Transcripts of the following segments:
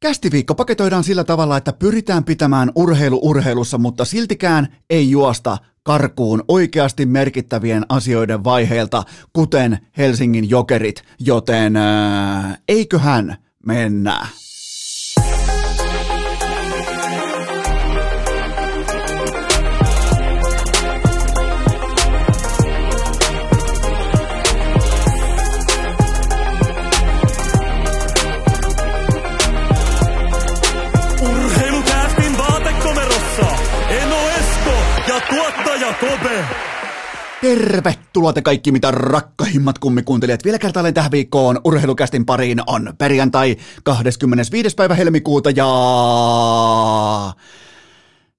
Kästiviikko paketoidaan sillä tavalla, että pyritään pitämään urheilu urheilussa, mutta siltikään ei juosta karkuun oikeasti merkittävien asioiden vaiheilta, kuten Helsingin jokerit, joten ää, eiköhän mennä. Tervetuloa te kaikki mitä rakkahimmat kummikuuntelijat. Vielä kertaalleen tähän viikkoon urheilukästin pariin on perjantai 25. päivä helmikuuta ja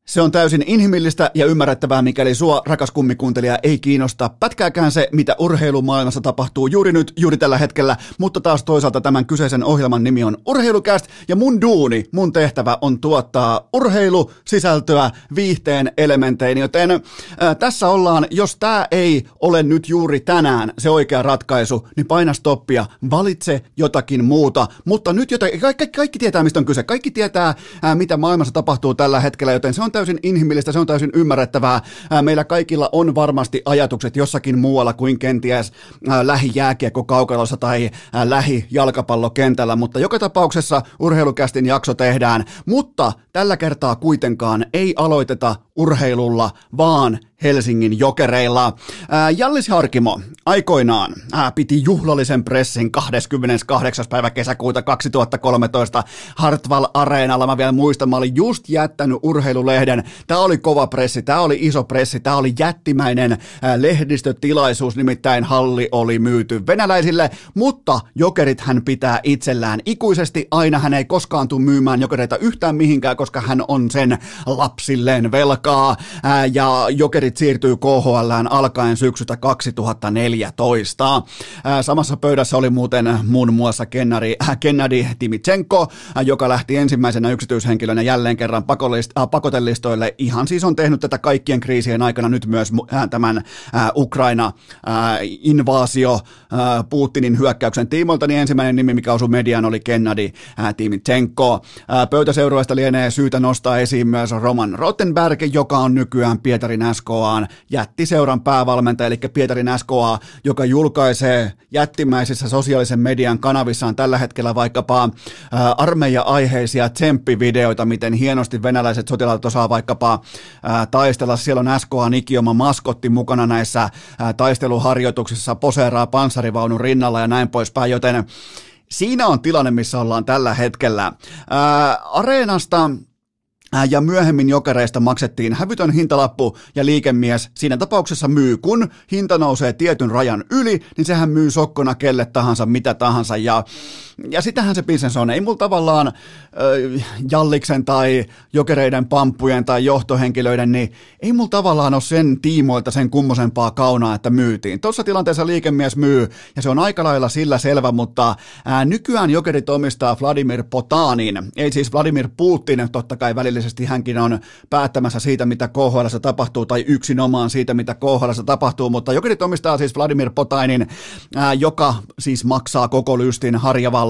se on täysin inhimillistä ja ymmärrettävää, mikäli sua, rakas kummikuuntelija, ei kiinnosta pätkääkään se, mitä urheilumaailmassa tapahtuu juuri nyt, juuri tällä hetkellä, mutta taas toisaalta tämän kyseisen ohjelman nimi on Urheilukäst, ja mun duuni, mun tehtävä on tuottaa urheilusisältöä viihteen elementein, joten ää, tässä ollaan, jos tämä ei ole nyt juuri tänään se oikea ratkaisu, niin paina stoppia, valitse jotakin muuta, mutta nyt jotain, kaikki, kaikki tietää, mistä on kyse, kaikki tietää, ää, mitä maailmassa tapahtuu tällä hetkellä, joten se on täysin inhimillistä, se on täysin ymmärrettävää. Ää, Meillä kaikilla on varmasti ajatukset jossakin muualla kuin kenties ää, lähijääkiekko kaukalossa tai lähijalkapallokentällä, mutta joka tapauksessa urheilukästin jakso tehdään, mutta tällä kertaa kuitenkaan ei aloiteta urheilulla, vaan Helsingin jokereilla. Jallis Harkimo aikoinaan ää, piti juhlallisen pressin 28. päivä kesäkuuta 2013 Hartwall Areenalla. Mä vielä muistan, mä olin just jättänyt urheilulehden. Tämä oli kova pressi, tämä oli iso pressi, tämä oli jättimäinen ää, lehdistötilaisuus, nimittäin halli oli myyty venäläisille, mutta jokerit hän pitää itsellään ikuisesti. Aina hän ei koskaan tule myymään jokereita yhtään mihinkään, koska hän on sen lapsilleen velkaa. Ää, ja jokerit siirtyy KHLään alkaen syksystä 2014. Ää, samassa pöydässä oli muuten muun muassa Kennari, äh, Kennedy Timitsenko, äh, joka lähti ensimmäisenä yksityishenkilönä jälleen kerran pakolist, äh, pakotelistoille. Ihan siis on tehnyt tätä kaikkien kriisien aikana nyt myös tämän Ukraina-invaasio Putinin hyökkäyksen tiimoilta, niin ensimmäinen nimi, mikä osui mediaan, oli Kennedy äh, Timitsenko. Pöytäseuroista lienee syytä nostaa esiin myös Roman Rottenberg, joka on nykyään Pietarin SKAan jättiseuran päävalmentaja, eli Pietarin SKA, joka julkaisee jättimäisissä sosiaalisen median kanavissaan tällä hetkellä vaikkapa äh, armeija-aiheisia tsemppivideoita, miten hienosti venäläiset sotilaat osaa vaikkapa äh, taistella. Siellä on SKAn ikioma maskotti mukana näissä äh, taisteluharjoituksissa, poseeraa panssarivaunun rinnalla ja näin poispäin, joten siinä on tilanne, missä ollaan tällä hetkellä. Ää, areenasta ja myöhemmin jokereista maksettiin hävytön hintalappu ja liikemies siinä tapauksessa myy, kun hinta nousee tietyn rajan yli, niin sehän myy sokkona kelle tahansa, mitä tahansa. Ja, ja sitähän se bisnes on. Ei mulla tavallaan äh, Jalliksen tai jokereiden pamppujen tai johtohenkilöiden, niin ei mulla tavallaan ole sen tiimoilta sen kummosempaa kaunaa, että myytiin. Tuossa tilanteessa liikemies myy ja se on aika lailla sillä selvä, mutta ää, nykyään jokerit omistaa Vladimir Potanin, ei siis Vladimir Putin, totta kai välillä täydellisesti hänkin on päättämässä siitä, mitä KHL tapahtuu, tai yksinomaan siitä, mitä KHL tapahtuu, mutta jokerit omistaa siis Vladimir Potainin, ää, joka siis maksaa koko lystin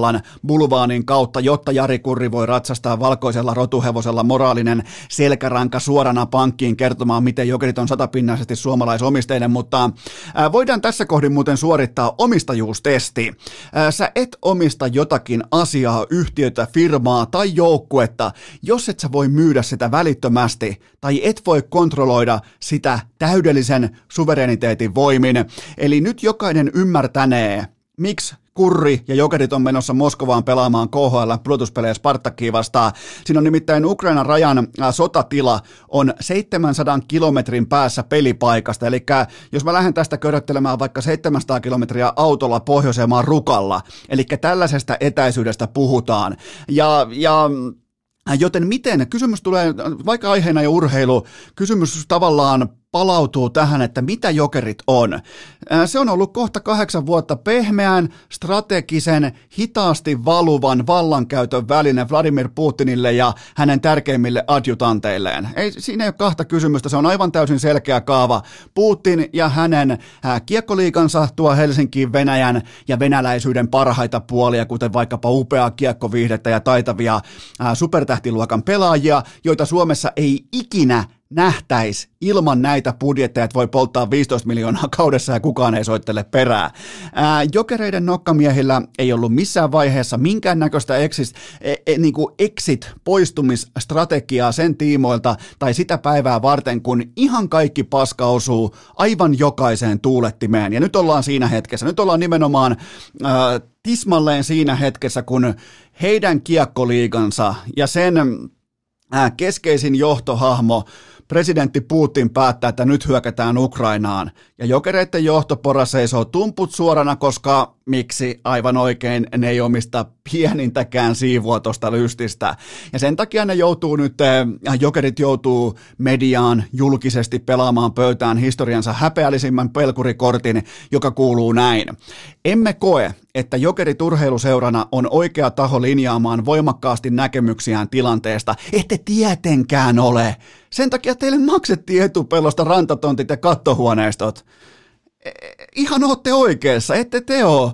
Harjavallan bulvaanin kautta, jotta Jari Kurri voi ratsastaa valkoisella rotuhevosella moraalinen selkäranka suorana pankkiin kertomaan, miten jokerit on satapinnaisesti suomalaisomisteinen, mutta ää, voidaan tässä kohdin muuten suorittaa omistajuustesti. Ää, sä et omista jotakin asiaa, yhtiötä, firmaa tai joukkuetta, jos et sä voi myydä sitä välittömästi tai et voi kontrolloida sitä täydellisen suvereniteetin voimin. Eli nyt jokainen ymmärtänee, miksi Kurri ja Jokerit on menossa Moskovaan pelaamaan KHL pudotuspelejä Spartakkiin vastaan. Siinä on nimittäin Ukrainan rajan sotatila on 700 kilometrin päässä pelipaikasta. Eli jos mä lähden tästä köröttelemään vaikka 700 kilometriä autolla pohjoiseen maan rukalla, eli tällaisesta etäisyydestä puhutaan. Ja, ja Joten miten, kysymys tulee, vaikka aiheena ja urheilu, kysymys tavallaan palautuu tähän, että mitä jokerit on. Se on ollut kohta kahdeksan vuotta pehmeän, strategisen, hitaasti valuvan vallankäytön väline Vladimir Putinille ja hänen tärkeimmille adjutanteilleen. Ei, siinä ei ole kahta kysymystä, se on aivan täysin selkeä kaava. Putin ja hänen kiekkoliikansa tuo Helsinkiin Venäjän ja venäläisyyden parhaita puolia, kuten vaikkapa upeaa kiekkoviihdettä ja taitavia supertähtiluokan pelaajia, joita Suomessa ei ikinä nähtäisi ilman näitä budjetteja, että voi polttaa 15 miljoonaa kaudessa ja kukaan ei soittele perää. Ää, jokereiden nokkamiehillä ei ollut missään vaiheessa minkäännäköistä exit, e, e, niin kuin exit-poistumisstrategiaa sen tiimoilta tai sitä päivää varten, kun ihan kaikki paska osuu aivan jokaiseen tuulettimeen. Ja nyt ollaan siinä hetkessä. Nyt ollaan nimenomaan ää, tismalleen siinä hetkessä, kun heidän kiekkoliigansa ja sen keskeisin johtohahmo presidentti Putin päättää, että nyt hyökätään Ukrainaan. Ja jokereiden johtopora seisoo tumput suorana, koska miksi aivan oikein ne ei omista pienintäkään siivua tuosta lystistä. Ja sen takia ne joutuu nyt, äh, jokerit joutuu mediaan julkisesti pelaamaan pöytään historiansa häpeällisimmän pelkurikortin, joka kuuluu näin. Emme koe, että jokerit urheiluseurana on oikea taho linjaamaan voimakkaasti näkemyksiään tilanteesta. Ette tietenkään ole. Sen takia teille maksettiin etupelosta rantatontit ja kattohuoneistot. Ihan ootte oikeassa, ette te oo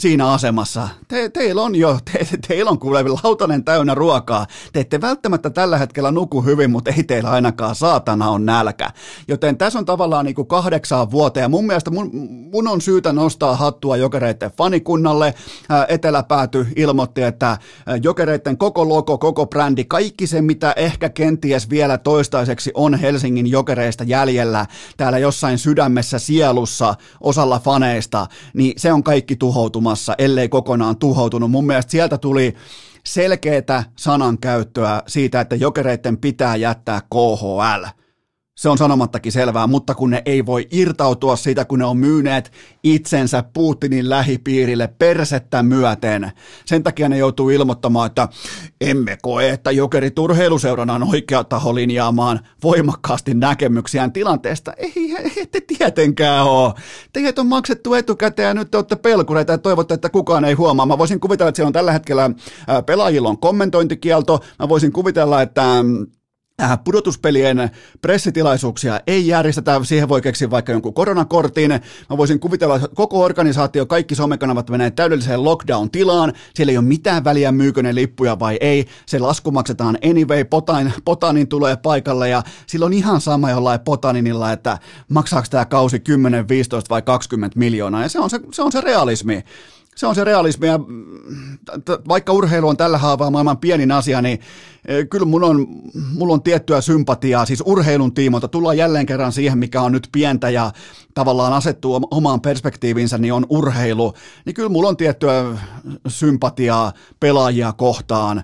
siinä asemassa. Te, teillä on jo, te, teillä on kuule lautanen täynnä ruokaa. Te ette välttämättä tällä hetkellä nuku hyvin, mutta ei teillä ainakaan saatana on nälkä. Joten tässä on tavallaan niin kuin kahdeksaan vuoteen. Ja mun mielestä mun, mun on syytä nostaa hattua jokereiden fanikunnalle. Eteläpääty ilmoitti, että jokereiden koko logo, koko brändi, kaikki se mitä ehkä kenties vielä toistaiseksi on Helsingin jokereista jäljellä täällä jossain sydämessä, sielussa, osalla faneista, niin se on kaikki tuhoutunut tuhoutumassa, ellei kokonaan tuhoutunut. Mun mielestä sieltä tuli selkeätä sanankäyttöä siitä, että jokereiden pitää jättää KHL – se on sanomattakin selvää, mutta kun ne ei voi irtautua siitä, kun ne on myyneet itsensä Putinin lähipiirille persettä myöten. Sen takia ne joutuu ilmoittamaan, että emme koe, että jokeri turheiluseurana on oikea taho linjaamaan voimakkaasti näkemyksiään tilanteesta. Ei, ette tietenkään ole. Teidät on maksettu etukäteen ja nyt te olette pelkureita ja toivotte, että kukaan ei huomaa. Mä voisin kuvitella, että siellä on tällä hetkellä pelaajilla on kommentointikielto. Mä voisin kuvitella, että Äh, pudotuspelien pressitilaisuuksia ei järjestetä, siihen voi keksiä vaikka jonkun koronakortin. Mä voisin kuvitella, että koko organisaatio, kaikki somekanavat menee täydelliseen lockdown-tilaan, siellä ei ole mitään väliä myykö ne lippuja vai ei, se lasku maksetaan anyway, Potain, Potanin tulee paikalle ja silloin ihan sama jollain Potaninilla, että maksaako tämä kausi 10, 15 vai 20 miljoonaa. Ja se on se, se, on se realismi se on se realismi, ja vaikka urheilu on tällä haavaa maailman pienin asia, niin e, kyllä mun on, mulla on tiettyä sympatiaa, siis urheilun tiimoilta, tullaan jälleen kerran siihen, mikä on nyt pientä ja tavallaan asettuu omaan perspektiivinsä, niin on urheilu, niin kyllä mulla on tiettyä sympatiaa pelaajia kohtaan,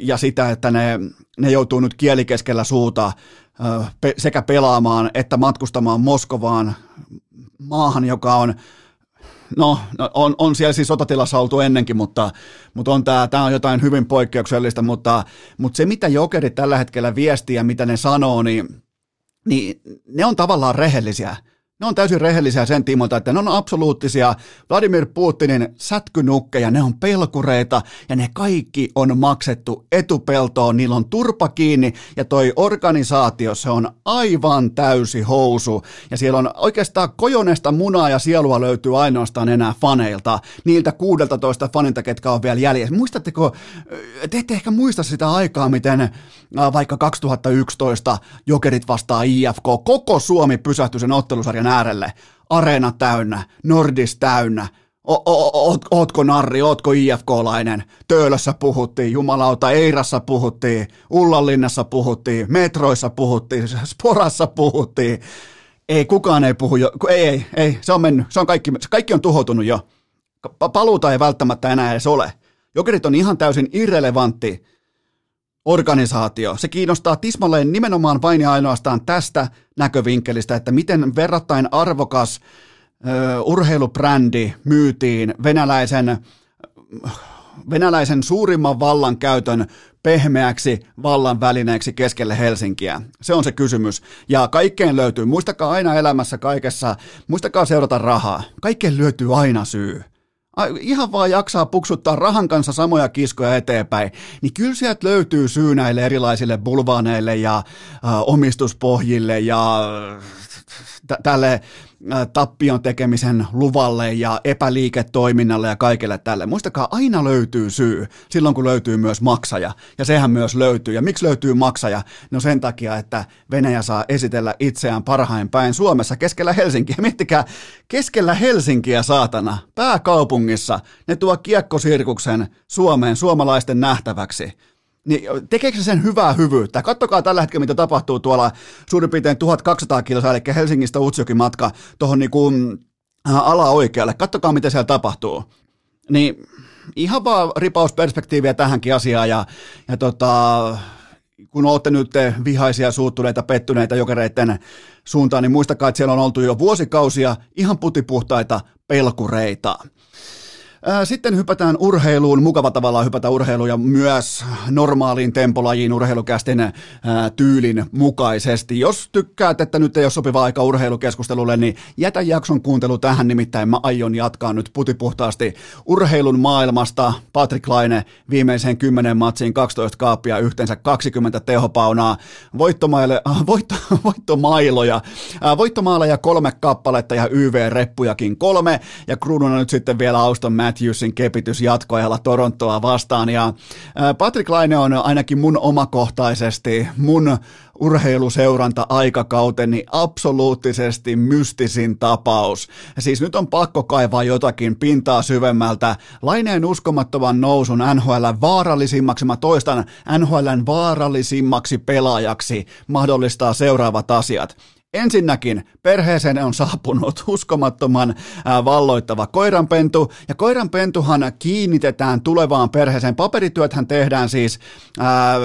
ja sitä, että ne, ne joutuu nyt kielikeskellä suuta sekä pelaamaan että matkustamaan Moskovaan maahan, joka on No, no, on, on siellä siis sotatilassa oltu ennenkin, mutta, mutta on tämä, tämä on jotain hyvin poikkeuksellista, mutta, mutta se mitä jokerit tällä hetkellä viestii ja mitä ne sanoo, niin, niin ne on tavallaan rehellisiä. Ne on täysin rehellisiä sen tiimoilta, että ne on absoluuttisia Vladimir Putinin sätkynukkeja, ne on pelkureita ja ne kaikki on maksettu etupeltoon, niillä on turpa kiinni ja toi organisaatio, se on aivan täysi housu. Ja siellä on oikeastaan kojonesta munaa ja sielua löytyy ainoastaan enää faneilta, niiltä 16 fanilta, ketkä on vielä jäljessä. Muistatteko, te ette ehkä muista sitä aikaa, miten vaikka 2011 Jokerit vastaa IFK, koko Suomi pysähtyi sen ottelusarjan äärelle, areena täynnä, Nordis täynnä, ootko narri, ootko IFK-lainen? Töölössä puhuttiin, jumalauta, Eirassa puhuttiin, Ullanlinnassa puhuttiin, metroissa puhuttiin, Sporassa puhuttiin. Ei, kukaan ei puhu jo, ei, ei, ei, se on mennyt, se on kaikki, kaikki on tuhoutunut jo. Paluuta ei välttämättä enää edes ole. Jokerit on ihan täysin irrelevantti organisaatio. Se kiinnostaa tismalleen nimenomaan vain ja ainoastaan tästä näkövinkkelistä, että miten verrattain arvokas ö, urheilubrändi myytiin venäläisen venäläisen suurimman vallan käytön pehmeäksi vallan välineeksi keskelle Helsinkiä? Se on se kysymys. Ja kaikkeen löytyy, muistakaa aina elämässä kaikessa, muistakaa seurata rahaa. Kaikkeen löytyy aina syy ihan vaan jaksaa puksuttaa rahan kanssa samoja kiskoja eteenpäin, niin kyllä sieltä löytyy syy näille erilaisille bulvaaneille ja äh, omistuspohjille ja t- tälle tappion tekemisen luvalle ja epäliiketoiminnalle ja kaikille tälle. Muistakaa, aina löytyy syy silloin, kun löytyy myös maksaja. Ja sehän myös löytyy. Ja miksi löytyy maksaja? No sen takia, että Venäjä saa esitellä itseään parhain päin Suomessa keskellä Helsinkiä. Miettikää, keskellä Helsinkiä saatana, pääkaupungissa, ne tuo kiekkosirkuksen Suomeen suomalaisten nähtäväksi niin tekeekö se sen hyvää hyvyyttä? Kattokaa tällä hetkellä, mitä tapahtuu tuolla suurin piirtein 1200 kilsaa, eli Helsingistä Utsjokin matka tuohon niinku, äh, ala-oikealle. Kattokaa, mitä siellä tapahtuu. Niin ihan vaan ripausperspektiiviä tähänkin asiaan, ja, ja tota, kun olette nyt vihaisia, suuttuneita, pettyneitä jokereiden suuntaan, niin muistakaa, että siellä on oltu jo vuosikausia ihan putipuhtaita pelkureita. Sitten hypätään urheiluun, mukava tavalla hypätä urheiluun ja myös normaaliin tempolajiin urheilukästen tyylin mukaisesti. Jos tykkäät, että nyt ei ole sopiva aika urheilukeskustelulle, niin jätä jakson kuuntelu tähän, nimittäin mä aion jatkaa nyt putipuhtaasti urheilun maailmasta. Patrick Laine viimeiseen 10 matsiin 12 kaappia, yhteensä 20 tehopaunaa, voittomaille, äh, voitto, voittomailoja, äh, voittomaaleja kolme kappaletta ja YV-reppujakin kolme, ja kruununa nyt sitten vielä Auston Matt Matthewsin kepitys jatkoajalla Torontoa vastaan. Ja Patrick Laine on ainakin mun omakohtaisesti, mun urheiluseuranta aikakauteni absoluuttisesti mystisin tapaus. Siis nyt on pakko kaivaa jotakin pintaa syvemmältä. Laineen uskomattoman nousun NHL vaarallisimmaksi, mä toistan, NHLn vaarallisimmaksi pelaajaksi mahdollistaa seuraavat asiat. Ensinnäkin perheeseen on saapunut uskomattoman valloittava koiranpentu, ja koiranpentuhan kiinnitetään tulevaan perheeseen. Paperityöthän tehdään siis ää,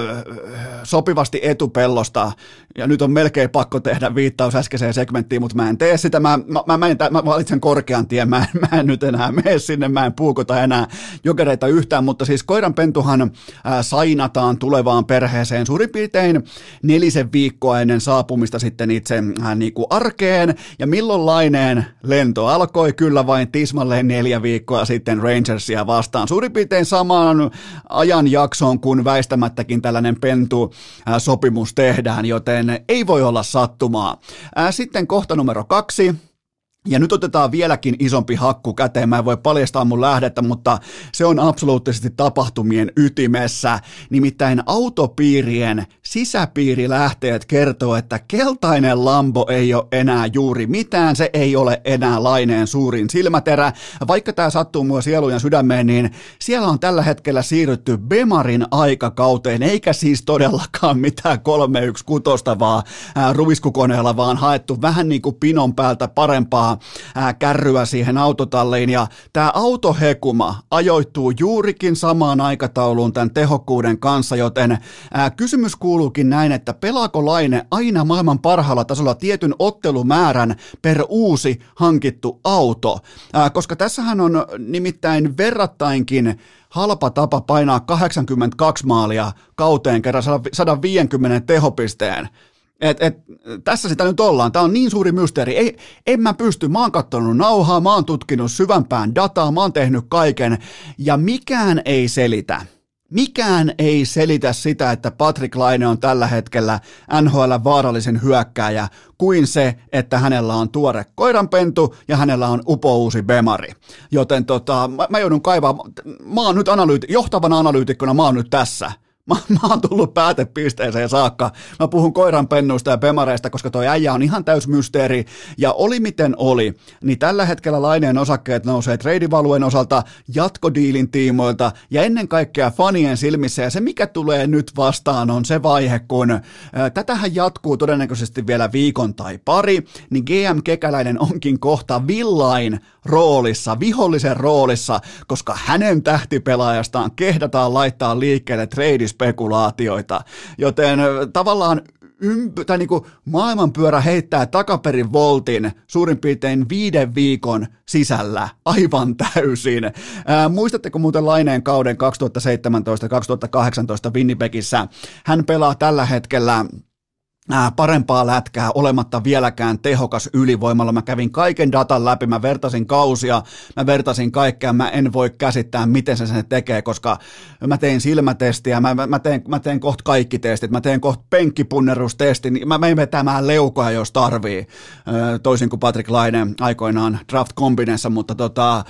sopivasti etupellosta, ja nyt on melkein pakko tehdä viittaus äskeiseen segmenttiin, mutta mä en tee sitä. Mä, mä, mä, en, mä valitsen korkean tien, mä mä en nyt enää mene sinne, mä en puukota enää jokereita yhtään, mutta siis koiranpentuhan ää, sainataan tulevaan perheeseen suurin piirtein nelisen viikkoa ennen saapumista sitten itse vähän niin kuin arkeen, ja milloin Laineen lento alkoi kyllä vain tismalleen neljä viikkoa sitten Rangersia vastaan. Suurin piirtein samaan ajanjaksoon, kun väistämättäkin tällainen pentu-sopimus tehdään, joten ei voi olla sattumaa. Sitten kohta numero kaksi, ja nyt otetaan vieläkin isompi hakku käteen. Mä en voi paljastaa mun lähdettä, mutta se on absoluuttisesti tapahtumien ytimessä. Nimittäin autopiirien sisäpiirilähteet kertoo, että keltainen Lambo ei ole enää juuri mitään. Se ei ole enää laineen suurin silmäterä. Vaikka tämä sattuu mua sieluun ja sydämeen, niin siellä on tällä hetkellä siirrytty Bemarin aikakauteen, eikä siis todellakaan mitään 316 vaan ruiskukoneella, vaan haettu vähän niin kuin pinon päältä parempaa ää, kärryä siihen autotalliin ja tämä autohekuma ajoittuu juurikin samaan aikatauluun tämän tehokkuuden kanssa, joten ää, kysymys kuuluukin näin, että pelaako Laine aina maailman parhaalla tasolla tietyn ottelumäärän per uusi hankittu auto, ää, koska tässähän on nimittäin verrattainkin halpa tapa painaa 82 maalia kauteen kerran 150 tehopisteen. Et, et, tässä sitä nyt ollaan. Tämä on niin suuri mysteeri. Ei, en mä pysty. Mä oon katsonut nauhaa, mä oon tutkinut syvämpään dataa, mä oon tehnyt kaiken. Ja mikään ei selitä. Mikään ei selitä sitä, että Patrick Laine on tällä hetkellä NHL vaarallisen hyökkääjä, kuin se, että hänellä on tuore koiranpentu ja hänellä on upouusi bemari. Joten tota, mä, mä joudun kaivaa, mä oon nyt analyyti- johtavana analyytikkona, mä oon nyt tässä – Mä, mä oon tullut päätepisteeseen saakka. Mä puhun koiranpennuista ja pemareista, koska toi äijä on ihan täys mysteeri. Ja oli miten oli, niin tällä hetkellä laineen osakkeet nousee treidivalueen osalta jatkodiilin tiimoilta ja ennen kaikkea fanien silmissä. Ja se, mikä tulee nyt vastaan, on se vaihe, kun ää, tätähän jatkuu todennäköisesti vielä viikon tai pari, niin GM Kekäläinen onkin kohta villain roolissa, vihollisen roolissa, koska hänen tähtipelaajastaan kehdataan laittaa liikkeelle tradis spekulaatioita, joten tavallaan ymp- tai niin kuin maailmanpyörä heittää takaperin voltin suurin piirtein viiden viikon sisällä aivan täysin. Ää, muistatteko muuten Laineen kauden 2017-2018 Winnipegissä? Hän pelaa tällä hetkellä parempaa lätkää olematta vieläkään tehokas ylivoimalla. Mä kävin kaiken datan läpi, mä vertasin kausia, mä vertasin kaikkea, mä en voi käsittää, miten se sen tekee, koska mä tein silmätestiä, mä, mä, teen, mä teen kohta kaikki testit, mä teen kohta penkkipunnerustestin, mä menen vetämään leukoja, jos tarvii, toisin kuin Patrick Laine aikoinaan draft kombinessa, mutta tota,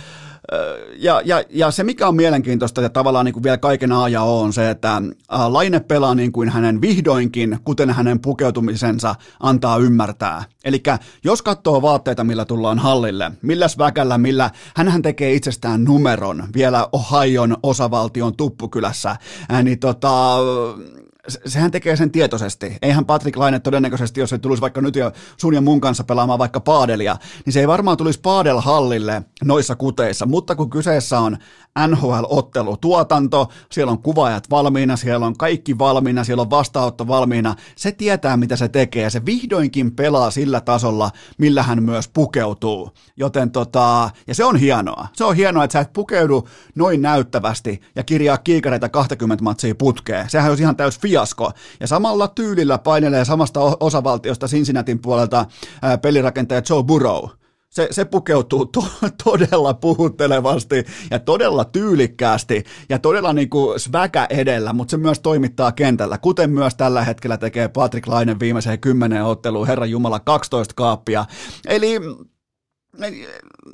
ja, ja, ja se, mikä on mielenkiintoista ja tavallaan niin kuin vielä kaiken A ja O on se, että Laine pelaa niin kuin hänen vihdoinkin, kuten hänen pukeutumisensa antaa ymmärtää. Eli jos katsoo vaatteita, millä tullaan hallille, milläs väkällä, millä hän tekee itsestään numeron vielä Ohion osavaltion tuppukylässä, niin tota, sehän tekee sen tietoisesti. Eihän Patrick Laine todennäköisesti, jos se tulisi vaikka nyt jo sun ja mun kanssa pelaamaan vaikka paadelia, niin se ei varmaan tulisi paadelhallille noissa kuteissa, mutta kun kyseessä on NHL-ottelu tuotanto, siellä on kuvaajat valmiina, siellä on kaikki valmiina, siellä on vastaanotto valmiina, se tietää mitä se tekee ja se vihdoinkin pelaa sillä tasolla, millä hän myös pukeutuu. Joten tota, ja se on hienoa. Se on hienoa, että sä et pukeudu noin näyttävästi ja kirjaa kiikareita 20 matsia putkeen. Sehän olisi ihan täys fiasko. Ja samalla tyylillä painelee samasta osavaltiosta Cincinnatin puolelta pelirakentaja Joe Burrow se, se pukeutuu to, todella puhuttelevasti ja todella tyylikkäästi ja todella niin kuin sväkä edellä, mutta se myös toimittaa kentällä, kuten myös tällä hetkellä tekee Patrick Lainen viimeiseen kymmenen otteluun, Herran Jumala 12 kaappia. Eli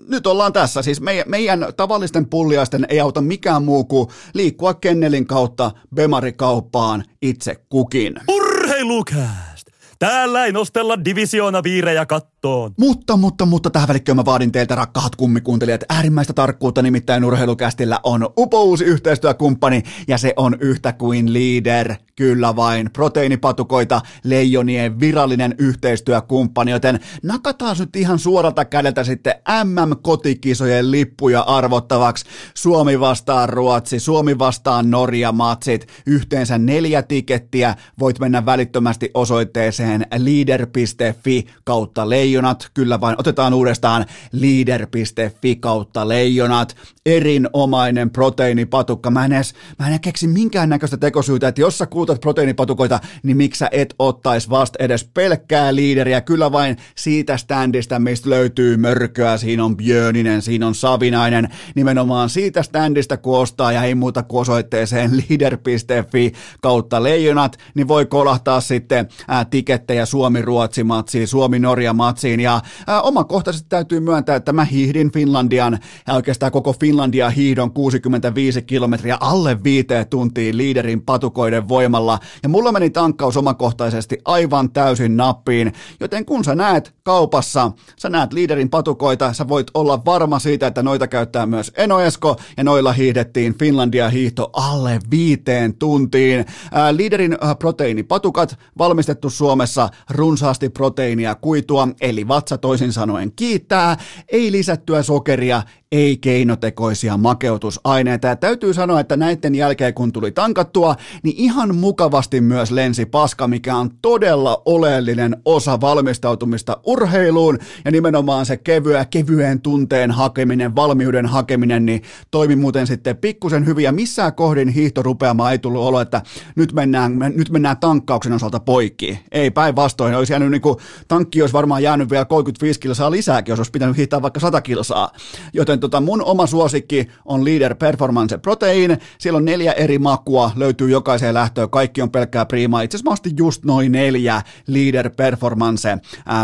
nyt ollaan tässä. Siis meidän, meidän tavallisten pulliaisten ei auta mikään muu kuin liikkua kennelin kautta Bemarikauppaan itse kukin. Urheilukää! Täällä ei nostella divisioona viirejä kattoon. Mutta, mutta, mutta tähän välikköön mä vaadin teiltä rakkaat kummikuuntelijat äärimmäistä tarkkuutta, nimittäin urheilukästillä on upouusi yhteistyökumppani ja se on yhtä kuin leader. Kyllä vain, proteiinipatukoita, leijonien virallinen yhteistyökumppani, joten nakataan nyt ihan suoralta kädeltä sitten MM-kotikisojen lippuja arvottavaksi. Suomi vastaan Ruotsi, Suomi vastaan Norja matsit, yhteensä neljä tikettiä, voit mennä välittömästi osoitteeseen leader.fi kautta leijonat, kyllä vain, otetaan uudestaan leader.fi kautta leijonat, erinomainen proteiinipatukka, mä en edes, mä en keksi minkäännäköistä tekosyytä, että jos sä kulutat proteiinipatukoita, niin miksi sä et ottais vasta edes pelkkää liideriä, kyllä vain siitä standista, mistä löytyy mörköä, siinä on Björninen, siinä on Savinainen, nimenomaan siitä standista, kun ostaa ja ei muuta kuin osoitteeseen leader.fi kautta leijonat, niin voi kolahtaa sitten ää, tikettejä Suomi-Ruotsi-matsiin, Suomi-Norja-matsiin ja ää, omakohtaisesti täytyy myöntää, että mä hiihdin Finlandian ja oikeastaan koko Finlandia hiihdon 65 kilometriä alle viiteen tuntiin liiderin patukoiden voimalla. Ja mulla meni tankkaus omakohtaisesti aivan täysin nappiin, joten kun sä näet kaupassa, sä näet liiderin patukoita, sä voit olla varma siitä, että noita käyttää myös Enoesko, ja noilla hiihdettiin Finlandia hiihto alle viiteen tuntiin. Ää, liiderin ää, proteiinipatukat valmistettu Suomessa runsaasti proteiinia kuitua, eli vatsa toisin sanoen kiittää, ei lisättyä sokeria, ei keinotekoisia makeutusaineita. Ja täytyy sanoa, että näiden jälkeen kun tuli tankattua, niin ihan mukavasti myös lensi paska, mikä on todella oleellinen osa valmistautumista urheiluun ja nimenomaan se kevyä, kevyen tunteen hakeminen, valmiuden hakeminen, niin toimi muuten sitten pikkusen hyvin ja missään kohdin hiihtorupeama ei tullut olo, että nyt mennään, nyt mennään tankkauksen osalta poikki. Ei päinvastoin, olisi jäänyt niin kuin, tankki olisi varmaan jäänyt vielä 35 kilsaa lisääkin, jos olisi pitänyt hiihtää vaikka 100 kilsaa. Joten tota, mun oma suosikki on Leader Performance Protein. Siellä on neljä eri makua, löytyy jokaiseen lähtöön. Kaikki on pelkkää priimaa. Itse asiassa mä ostin just noin neljä Leader Performance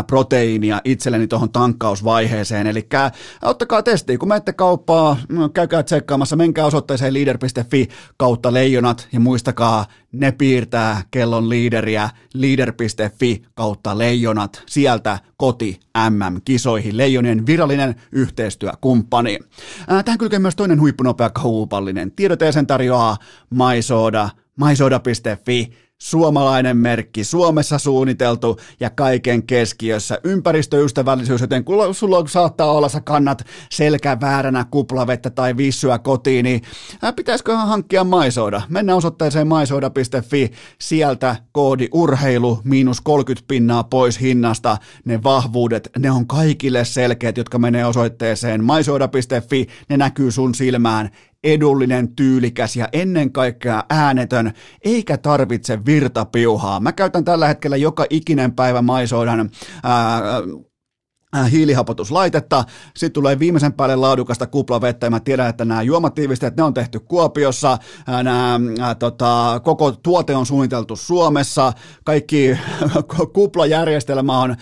proteiinia itselleni tuohon tankkausvaiheeseen. Eli ottakaa testiä, kun menette kauppaa, no, käykää tsekkaamassa, menkää osoitteeseen leader.fi kautta leijonat ja muistakaa, ne piirtää kellon liideriä leader.fi kautta leijonat sieltä koti MM-kisoihin. Leijonien virallinen yhteistyökumppani. Tähän kylkee myös toinen huippunopea kaupallinen tiedote sen tarjoaa MySoda, mysoda.fi suomalainen merkki, Suomessa suunniteltu ja kaiken keskiössä. Ympäristöystävällisyys, joten kun sulla saattaa olla, sä kannat selkä vääränä kuplavettä tai vissyä kotiin, niin pitäisiköhän hankkia maisoida. Mennään osoitteeseen maisoida.fi, sieltä koodi urheilu miinus 30 pinnaa pois hinnasta. Ne vahvuudet, ne on kaikille selkeät, jotka menee osoitteeseen maisoida.fi, ne näkyy sun silmään edullinen, tyylikäs ja ennen kaikkea äänetön, eikä tarvitse virtapiuhaa. Mä käytän tällä hetkellä joka ikinen päivä maisoidan ää, hiilihapotuslaitetta, sitten tulee viimeisen päälle laadukasta kuplavettä, ja mä tiedän, että nämä juomatiivisteet, ne on tehty Kuopiossa, äh, nämä, äh, tota, koko tuote on suunniteltu Suomessa, kaikki kuplajärjestelmä on ää,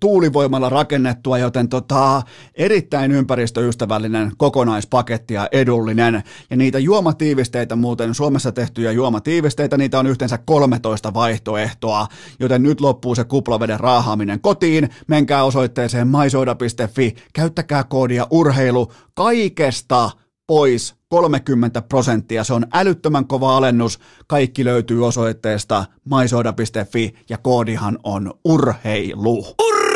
tuulivoimalla rakennettua, joten tota, erittäin ympäristöystävällinen kokonaispaketti ja edullinen, ja niitä juomatiivisteitä muuten, Suomessa tehtyjä juomatiivisteitä, niitä on yhteensä 13 vaihtoehtoa, joten nyt loppuu se kuplaveden raahaaminen kotiin, menkää osoitteeseen maisoida.fi, käyttäkää koodia urheilu kaikesta pois 30 prosenttia. Se on älyttömän kova alennus. Kaikki löytyy osoitteesta maisoida.fi ja koodihan on urheilu.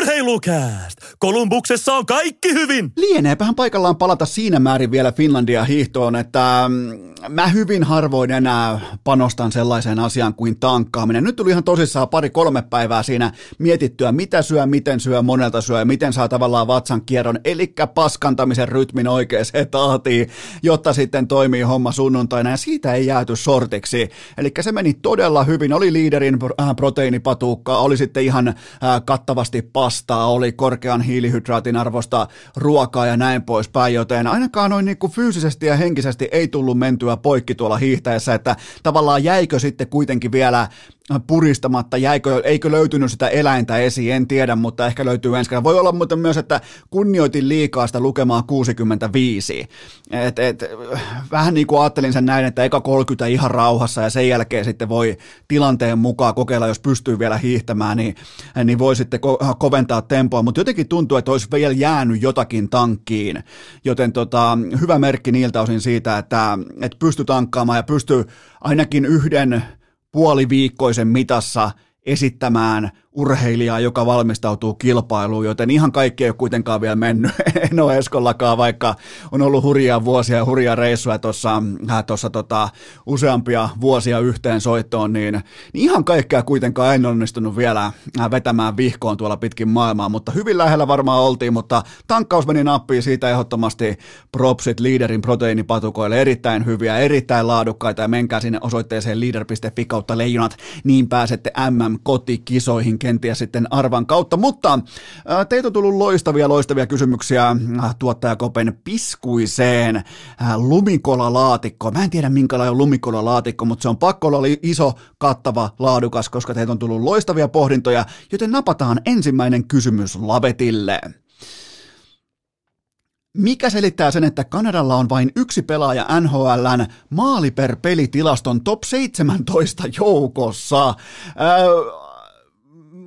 Urheilukääst! Kolumbuksessa on kaikki hyvin! Lieneepähän paikallaan palata siinä määrin vielä Finlandia hiihtoon, että mm, mä hyvin harvoin enää panostan sellaiseen asiaan kuin tankkaaminen. Nyt tuli ihan tosissaan pari-kolme päivää siinä mietittyä, mitä syö, miten syö, monelta syö ja miten saa tavallaan vatsan kierron, eli paskantamisen rytmin oikeaan tahtiin, jotta sitten toimii homma sunnuntaina ja siitä ei jääty sortiksi. Eli se meni todella hyvin, oli liiderin äh, proteiinipatuukka, oli sitten ihan äh, kattavasti pastaa, oli korkean hiilihydraatin arvosta ruokaa ja näin poispäin, joten ainakaan noin niin kuin fyysisesti ja henkisesti ei tullut mentyä poikki tuolla hiihtäessä, että tavallaan jäikö sitten kuitenkin vielä puristamatta, jäikö, eikö löytynyt sitä eläintä esiin, en tiedä, mutta ehkä löytyy ensi kerran. Voi olla muuten myös, että kunnioitin liikaa sitä lukemaa 65. Et, et, vähän niin kuin ajattelin sen näin, että eka 30 ihan rauhassa ja sen jälkeen sitten voi tilanteen mukaan kokeilla, jos pystyy vielä hiihtämään, niin, niin voi sitten ko- koventaa tempoa, mutta jotenkin tuntuu, että olisi vielä jäänyt jotakin tankkiin, joten tota, hyvä merkki niiltä osin siitä, että, että pystyy tankkaamaan ja pystyy ainakin yhden puoliviikkoisen mitassa esittämään urheilijaa, joka valmistautuu kilpailuun, joten ihan kaikki ei ole kuitenkaan vielä mennyt. En ole Eskollakaan, vaikka on ollut hurjaa vuosia ja hurjaa reissuja tuossa äh, tota, useampia vuosia yhteen soittoon, niin, niin ihan kaikkea kuitenkaan en onnistunut vielä äh, vetämään vihkoon tuolla pitkin maailmaa, mutta hyvin lähellä varmaan oltiin, mutta tankkaus meni nappiin siitä ehdottomasti propsit liiderin proteiinipatukoille, erittäin hyviä, erittäin laadukkaita ja menkää sinne osoitteeseen leader.fi kautta leijonat, niin pääsette MM-kotikisoihin kenties sitten arvan kautta, mutta teitä on tullut loistavia, loistavia kysymyksiä äh, tuottaja Kopen piskuiseen äh, lumikolalaatikko. Mä en tiedä minkälainen on lumikolalaatikko, mutta se on pakko olla iso, kattava, laadukas, koska teitä on tullut loistavia pohdintoja, joten napataan ensimmäinen kysymys Lavetille. Mikä selittää sen, että Kanadalla on vain yksi pelaaja NHLn maali per pelitilaston top 17 joukossa? Äh,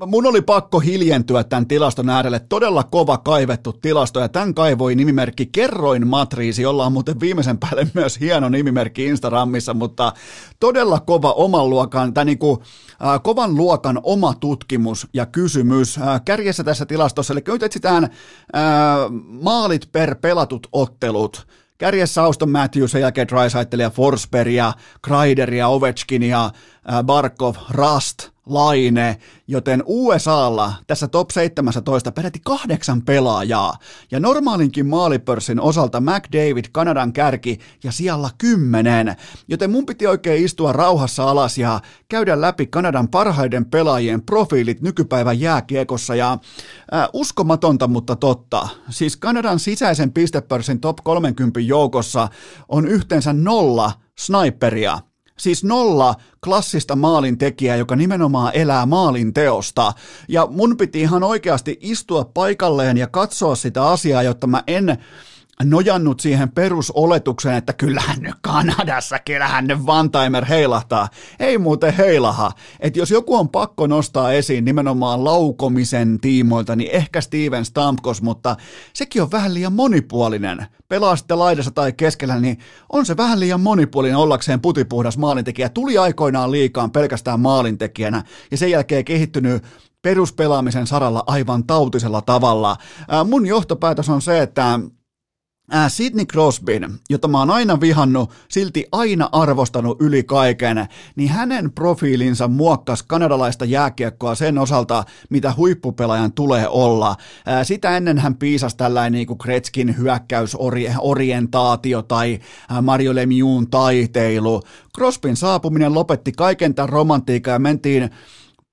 mun oli pakko hiljentyä tämän tilaston äärelle. Todella kova kaivettu tilasto ja tämän kaivoi nimimerkki Kerroin Matriisi, jolla on muuten viimeisen päälle myös hieno nimimerkki Instagramissa, mutta todella kova oman luokan, tai niin kuin, äh, kovan luokan oma tutkimus ja kysymys äh, kärjessä tässä tilastossa. Eli nyt etsitään äh, maalit per pelatut ottelut. Kärjessä Auston Matthews, sen jälkeen Drysaitel ja Forsberg ja Kreider ja Ovechkin ja äh, Barkov, Rust – Laine, joten USAlla tässä top 17 peräti kahdeksan pelaajaa, ja normaalinkin maalipörssin osalta McDavid Kanadan kärki ja siellä kymmenen, joten mun piti oikein istua rauhassa alas ja käydä läpi Kanadan parhaiden pelaajien profiilit nykypäivän jääkiekossa, ja äh, uskomatonta, mutta totta, siis Kanadan sisäisen pistepörssin top 30 joukossa on yhteensä nolla sniperia, Siis nolla klassista maalintekijää, joka nimenomaan elää maalin teosta. Ja mun piti ihan oikeasti istua paikalleen ja katsoa sitä asiaa, jotta mä en nojannut siihen perusoletukseen, että kyllähän nyt Kanadassa, kyllähän nyt Vantaimer heilahtaa. Ei muuten heilaha. Että jos joku on pakko nostaa esiin nimenomaan laukomisen tiimoilta, niin ehkä Steven Stamkos, mutta sekin on vähän liian monipuolinen. Pelaa sitten laidassa tai keskellä, niin on se vähän liian monipuolinen ollakseen putipuhdas maalintekijä. Tuli aikoinaan liikaan pelkästään maalintekijänä ja sen jälkeen kehittynyt peruspelaamisen saralla aivan tautisella tavalla. Mun johtopäätös on se, että Äh, Sidney Crosbyn, jota mä oon aina vihannut, silti aina arvostanut yli kaiken, niin hänen profiilinsa muokkas kanadalaista jääkiekkoa sen osalta, mitä huippupelaajan tulee olla. Äh, sitä ennen hän piisasi tällainen niin kuin Kretskin hyökkäysorientaatio tai äh, Mario Lemieux'n taiteilu. Crosbyn saapuminen lopetti kaiken tämän romantiikan ja mentiin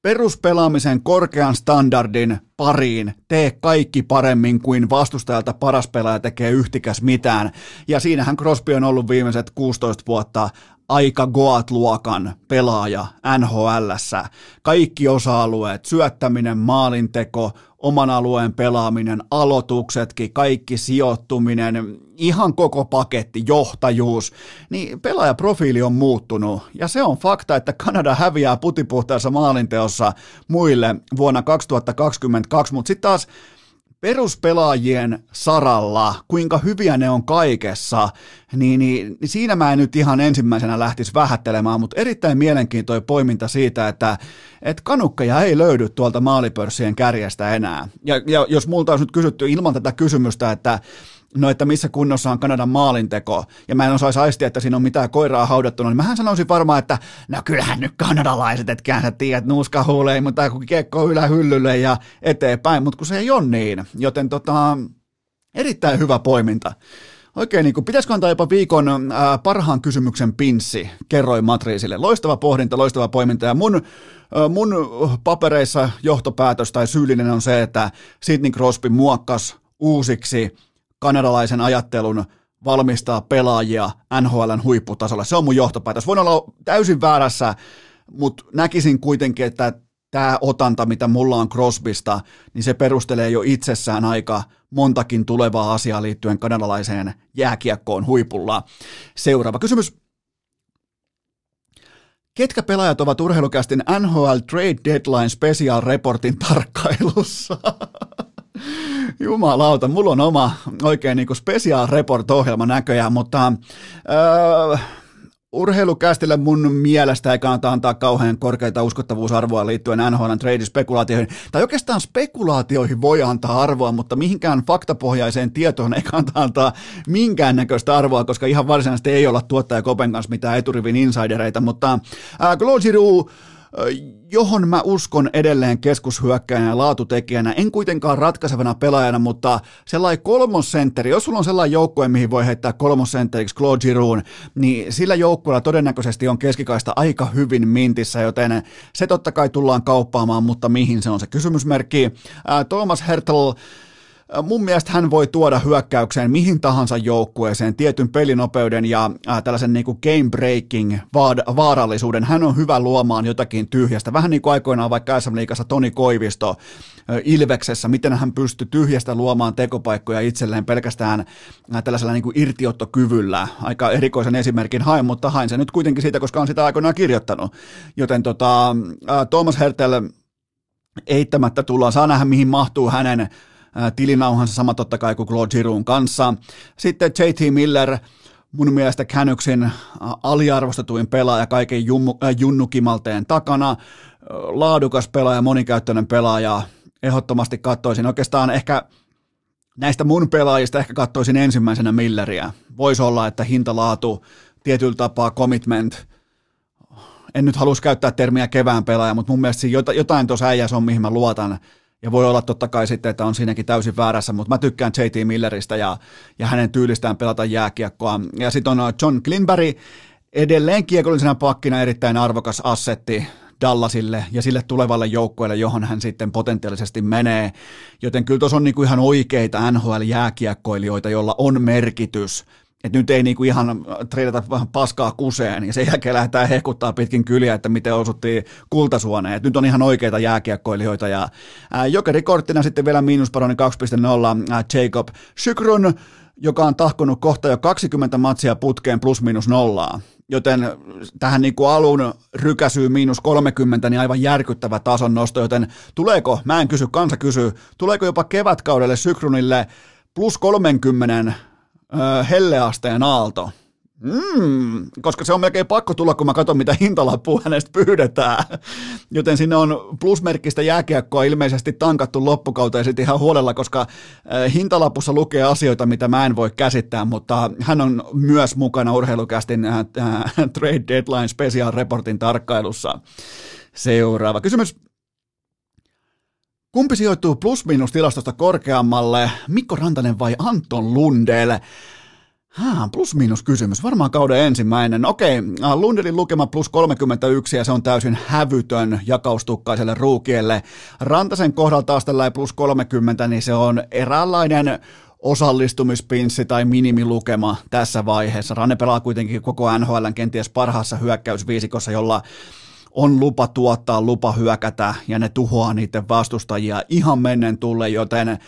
Peruspelaamisen korkean standardin pariin tee kaikki paremmin kuin vastustajalta paras pelaaja tekee yhtikäs mitään. Ja siinähän Crosby on ollut viimeiset 16 vuotta aika Goat-luokan pelaaja NHLssä. Kaikki osa-alueet, syöttäminen, maalinteko, oman alueen pelaaminen, aloituksetkin, kaikki sijoittuminen, ihan koko paketti, johtajuus, niin pelaajaprofiili on muuttunut. Ja se on fakta, että Kanada häviää putipuhtaassa maalinteossa muille vuonna 2022, mutta sitten taas peruspelaajien saralla, kuinka hyviä ne on kaikessa, niin, niin, niin siinä mä en nyt ihan ensimmäisenä lähtisi vähättelemään, mutta erittäin mielenkiintoinen poiminta siitä, että et kanukkeja ei löydy tuolta maalipörssien kärjestä enää. Ja, ja jos multa olisi nyt kysytty ilman tätä kysymystä, että no että missä kunnossa on Kanadan maalinteko, ja mä en osaisi aistia, että siinä on mitään koiraa haudattuna, niin mähän sanoisin varmaan, että no kyllähän nyt kanadalaiset, etkään sä tiedät, nuuska huulee, mutta kun kiekko ylähyllylle ja eteenpäin, mutta kun se ei ole niin, joten tota, erittäin hyvä poiminta. Oikein, niin kuin, pitäisikö antaa jopa viikon ää, parhaan kysymyksen pinssi, kerroin Matriisille. Loistava pohdinta, loistava poiminta, ja mun, ää, mun papereissa johtopäätös tai syyllinen on se, että Sidney Crosby muokkas uusiksi kanadalaisen ajattelun valmistaa pelaajia NHLn huipputasolle. Se on mun johtopäätös. Voin olla täysin väärässä, mutta näkisin kuitenkin, että tämä otanta, mitä mulla on Crosbysta, niin se perustelee jo itsessään aika montakin tulevaa asiaa liittyen kanadalaiseen jääkiekkoon huipulla. Seuraava kysymys. Ketkä pelaajat ovat urheilukästin NHL Trade Deadline Special Reportin tarkkailussa? Jumalauta, mulla on oma oikein niin special report-ohjelma näköjään, mutta öö, urheilukästille mun mielestä ei kannata antaa kauhean korkeita uskottavuusarvoa liittyen NHL trade-spekulaatioihin. Tai oikeastaan spekulaatioihin voi antaa arvoa, mutta mihinkään faktapohjaiseen tietoon ei kannata antaa minkäännäköistä arvoa, koska ihan varsinaisesti ei olla tuottaja Kopen kanssa mitään eturivin insidereita, mutta äh, Claude Giroux, johon mä uskon edelleen keskushyökkäjänä ja laatutekijänä, en kuitenkaan ratkaisevana pelaajana, mutta sellainen kolmosentteri, jos sulla on sellainen joukkue, mihin voi heittää kolmosentteriksi Claude Giroux, niin sillä joukkueella todennäköisesti on keskikaista aika hyvin mintissä, joten se totta kai tullaan kauppaamaan, mutta mihin se on se kysymysmerkki. Thomas Hertel mun mielestä hän voi tuoda hyökkäykseen mihin tahansa joukkueeseen tietyn pelinopeuden ja äh, tällaisen niin kuin game breaking vaad- vaarallisuuden. Hän on hyvä luomaan jotakin tyhjästä. Vähän niin kuin aikoinaan vaikka SM Liigassa Toni Koivisto äh, Ilveksessä, miten hän pystyi tyhjästä luomaan tekopaikkoja itselleen pelkästään äh, tällaisella niin kuin irtiottokyvyllä. Aika erikoisen esimerkin hain, mutta hain se nyt kuitenkin siitä, koska on sitä aikoinaan kirjoittanut. Joten tota, äh, Thomas Hertel eittämättä tullaan, saa nähdä mihin mahtuu hänen tilinauhansa sama totta kai kuin Claude Giroun kanssa. Sitten JT Miller, mun mielestä Canucksin aliarvostetuin pelaaja kaiken junnukimalteen takana, laadukas pelaaja, monikäyttöinen pelaaja, ehdottomasti katsoisin oikeastaan ehkä näistä mun pelaajista ehkä katsoisin ensimmäisenä Milleriä. Voisi olla, että hintalaatu, tietyllä tapaa commitment, en nyt halus käyttää termiä kevään pelaaja, mutta mun mielestä jotain tuossa äijässä on, mihin mä luotan, ja voi olla totta kai sitten, että on siinäkin täysin väärässä, mutta mä tykkään JT Milleristä ja, ja hänen tyylistään pelata jääkiekkoa. Ja sitten on John Klinberg, edelleen kiekollisena pakkina erittäin arvokas assetti Dallasille ja sille tulevalle joukkueelle, johon hän sitten potentiaalisesti menee. Joten kyllä tuossa on niinku ihan oikeita NHL-jääkiekkoilijoita, joilla on merkitys että nyt ei niinku ihan treidata vähän paskaa kuseen ja sen jälkeen lähdetään hekuttaa pitkin kyliä, että miten osuttiin kultasuoneen. Et nyt on ihan oikeita jääkiekkoilijoita ja ää, jokerikorttina sitten vielä miinusparoni 2.0 ää, Jacob Sykrun joka on tahkonut kohta jo 20 matsia putkeen plus minus nollaa. Joten tähän niin kuin alun rykäsyy miinus 30, niin aivan järkyttävä tason nosto, joten tuleeko, mä en kysy, kansa kysyy, tuleeko jopa kevätkaudelle Sykrunille plus 30 helleasteen aalto? Mm, koska se on melkein pakko tulla, kun mä katson, mitä hintalappua hänestä pyydetään. Joten sinne on plusmerkkistä jääkiekkoa ilmeisesti tankattu loppukauteen sitten ihan huolella, koska hintalapussa lukee asioita, mitä mä en voi käsittää, mutta hän on myös mukana urheilukästin äh, Trade Deadline Special Reportin tarkkailussa. Seuraava kysymys. Kumpi sijoittuu plus-minus tilastosta korkeammalle, Mikko Rantanen vai Anton Lundell? Haa, plus-miinus kysymys. Varmaan kauden ensimmäinen. Okei, äh, Lundelin lukema plus 31 ja se on täysin hävytön jakaustukkaiselle ruukielle. Rantasen kohdalla taas tällä plus 30, niin se on eräänlainen osallistumispinssi tai minimilukema tässä vaiheessa. Ranne pelaa kuitenkin koko NHL kenties parhaassa hyökkäysviisikossa, jolla on lupa tuottaa, lupa hyökätä ja ne tuhoaa niiden vastustajia ihan mennen tulle, joten eh,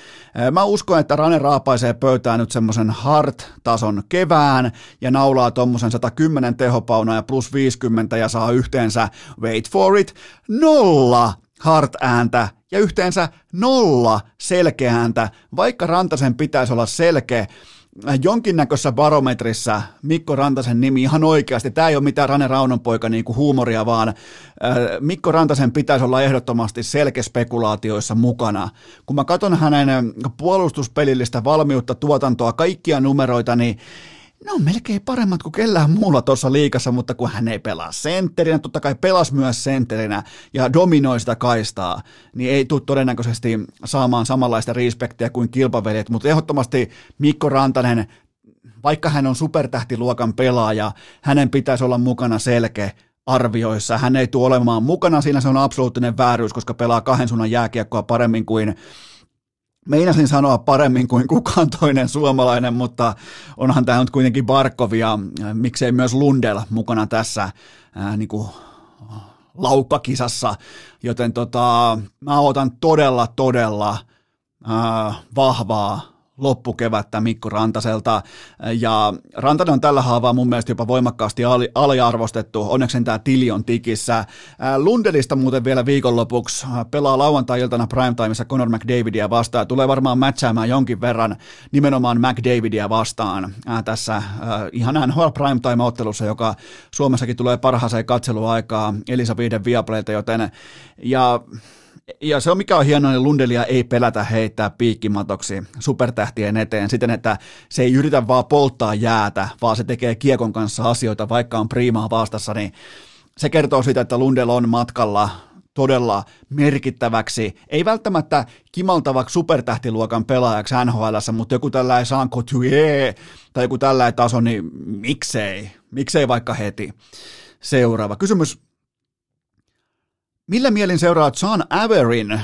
mä uskon, että Rane raapaisee pöytään nyt semmoisen hard-tason kevään ja naulaa tuommoisen 110 tehopauna ja plus 50 ja saa yhteensä, wait for it, nolla hard-ääntä ja yhteensä nolla selkeääntä, vaikka Rantasen pitäisi olla selkeä, jonkinnäköisessä barometrissä Mikko Rantasen nimi ihan oikeasti. Tämä ei ole mitään Rane Raunonpoika niin huumoria, vaan Mikko Rantasen pitäisi olla ehdottomasti selkespekulaatioissa mukana. Kun mä katson hänen puolustuspelillistä valmiutta, tuotantoa, kaikkia numeroita, niin ne on melkein paremmat kuin kellään muulla tuossa liikassa, mutta kun hän ei pelaa sentterinä, totta kai pelas myös sentterinä ja dominoi sitä kaistaa, niin ei tule todennäköisesti saamaan samanlaista respektiä kuin kilpaveljet, mutta ehdottomasti Mikko Rantanen, vaikka hän on supertähtiluokan pelaaja, hänen pitäisi olla mukana selkeä arvioissa. Hän ei tule olemaan mukana, siinä se on absoluuttinen vääryys, koska pelaa kahden suunnan jääkiekkoa paremmin kuin Meinasin sanoa paremmin kuin kukaan toinen suomalainen, mutta onhan tämä nyt kuitenkin Barkov ja äh, miksei myös Lundell mukana tässä ää, äh, niin kuin laukkakisassa, joten tota, mä otan todella, todella ää, äh, vahvaa loppukevättä Mikko Rantaselta, ja Rantanen on tällä haavaa mun mielestä jopa voimakkaasti aliarvostettu, onneksi tämä tili on tikissä. Lundelista muuten vielä viikonlopuksi. Pelaa lauantai-iltana primetimeissa Conor McDavidia vastaan, tulee varmaan matchaamaan jonkin verran nimenomaan McDavidia vastaan. Tässä ihan NHL primetime-ottelussa, joka Suomessakin tulee parhaaseen katseluaikaa Elisa Viiden Viaplayta, joten ja ja se on mikä on hienoa, niin Lundelia ei pelätä heittää piikkimatoksi supertähtien eteen siten, että se ei yritä vaan polttaa jäätä, vaan se tekee kiekon kanssa asioita, vaikka on priimaa vastassa, niin se kertoo siitä, että Lundell on matkalla todella merkittäväksi, ei välttämättä kimaltavaksi supertähtiluokan pelaajaksi NHL, mutta joku tällainen Jean tai joku tällainen taso, niin miksei, miksei vaikka heti. Seuraava kysymys Millä mielin seuraa John Averin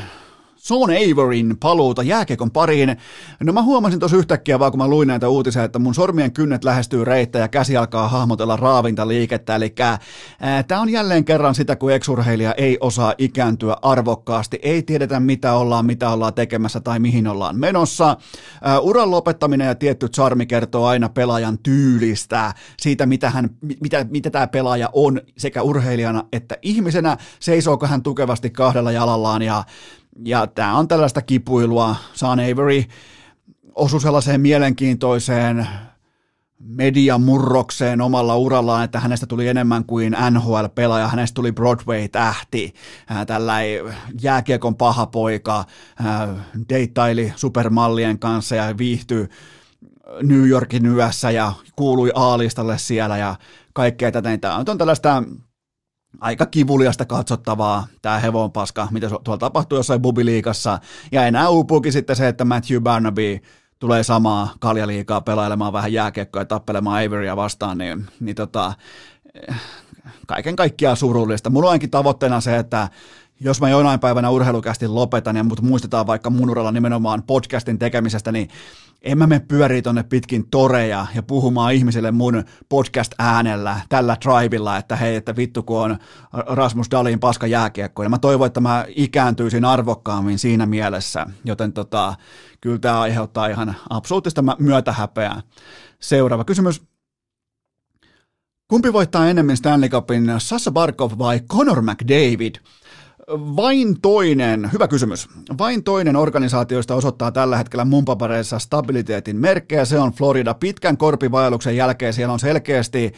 Sean Averyn paluuta jääkiekon pariin. No mä huomasin tuossa yhtäkkiä vaan, kun mä luin näitä uutisia, että mun sormien kynnet lähestyy reittä ja käsi alkaa hahmotella raavinta liikettä. Eli tämä on jälleen kerran sitä, kun eksurheilija ei osaa ikääntyä arvokkaasti. Ei tiedetä, mitä ollaan, mitä ollaan tekemässä tai mihin ollaan menossa. Ää, uran lopettaminen ja tietty charmi kertoo aina pelaajan tyylistä, siitä, mitä, hän, mitä, mitä tämä pelaaja on sekä urheilijana että ihmisenä. Seisooko hän tukevasti kahdella jalallaan ja ja tämä on tällaista kipuilua. Sean Avery osui sellaiseen mielenkiintoiseen mediamurrokseen omalla urallaan, että hänestä tuli enemmän kuin NHL-pelaaja, hänestä tuli Broadway-tähti, tällainen jääkiekon paha poika, deittaili supermallien kanssa ja viihtyi New Yorkin yössä ja kuului A-listalle siellä ja kaikkea tätä. Tämä on tällaista aika kivuliasta katsottavaa tämä hevonpaska, mitä tuolla tapahtuu jossain bubiliikassa. Ja enää uupuukin sitten se, että Matthew Barnaby tulee samaa kaljaliikaa pelailemaan vähän jääkiekkoa ja tappelemaan Averya vastaan, niin, niin tota, kaiken kaikkiaan surullista. Mulla on ainakin tavoitteena se, että jos mä jonain päivänä urheilukästin lopetan ja mut muistetaan vaikka mun uralla nimenomaan podcastin tekemisestä, niin en mä mene pyörii tonne pitkin toreja ja puhumaan ihmisille mun podcast-äänellä tällä tribilla, että hei, että vittu kun on Rasmus Dalin paska jääkiekko. Ja mä toivon, että mä ikääntyisin arvokkaammin siinä mielessä, joten tota, kyllä tämä aiheuttaa ihan absoluuttista myötähäpeää. Seuraava kysymys. Kumpi voittaa enemmän Stanley Cupin, Sassa Barkov vai Conor McDavid? Vain toinen, hyvä kysymys, vain toinen organisaatioista osoittaa tällä hetkellä mun papereissa stabiliteetin merkkejä, se on Florida. Pitkän korpivaelluksen jälkeen siellä on selkeästi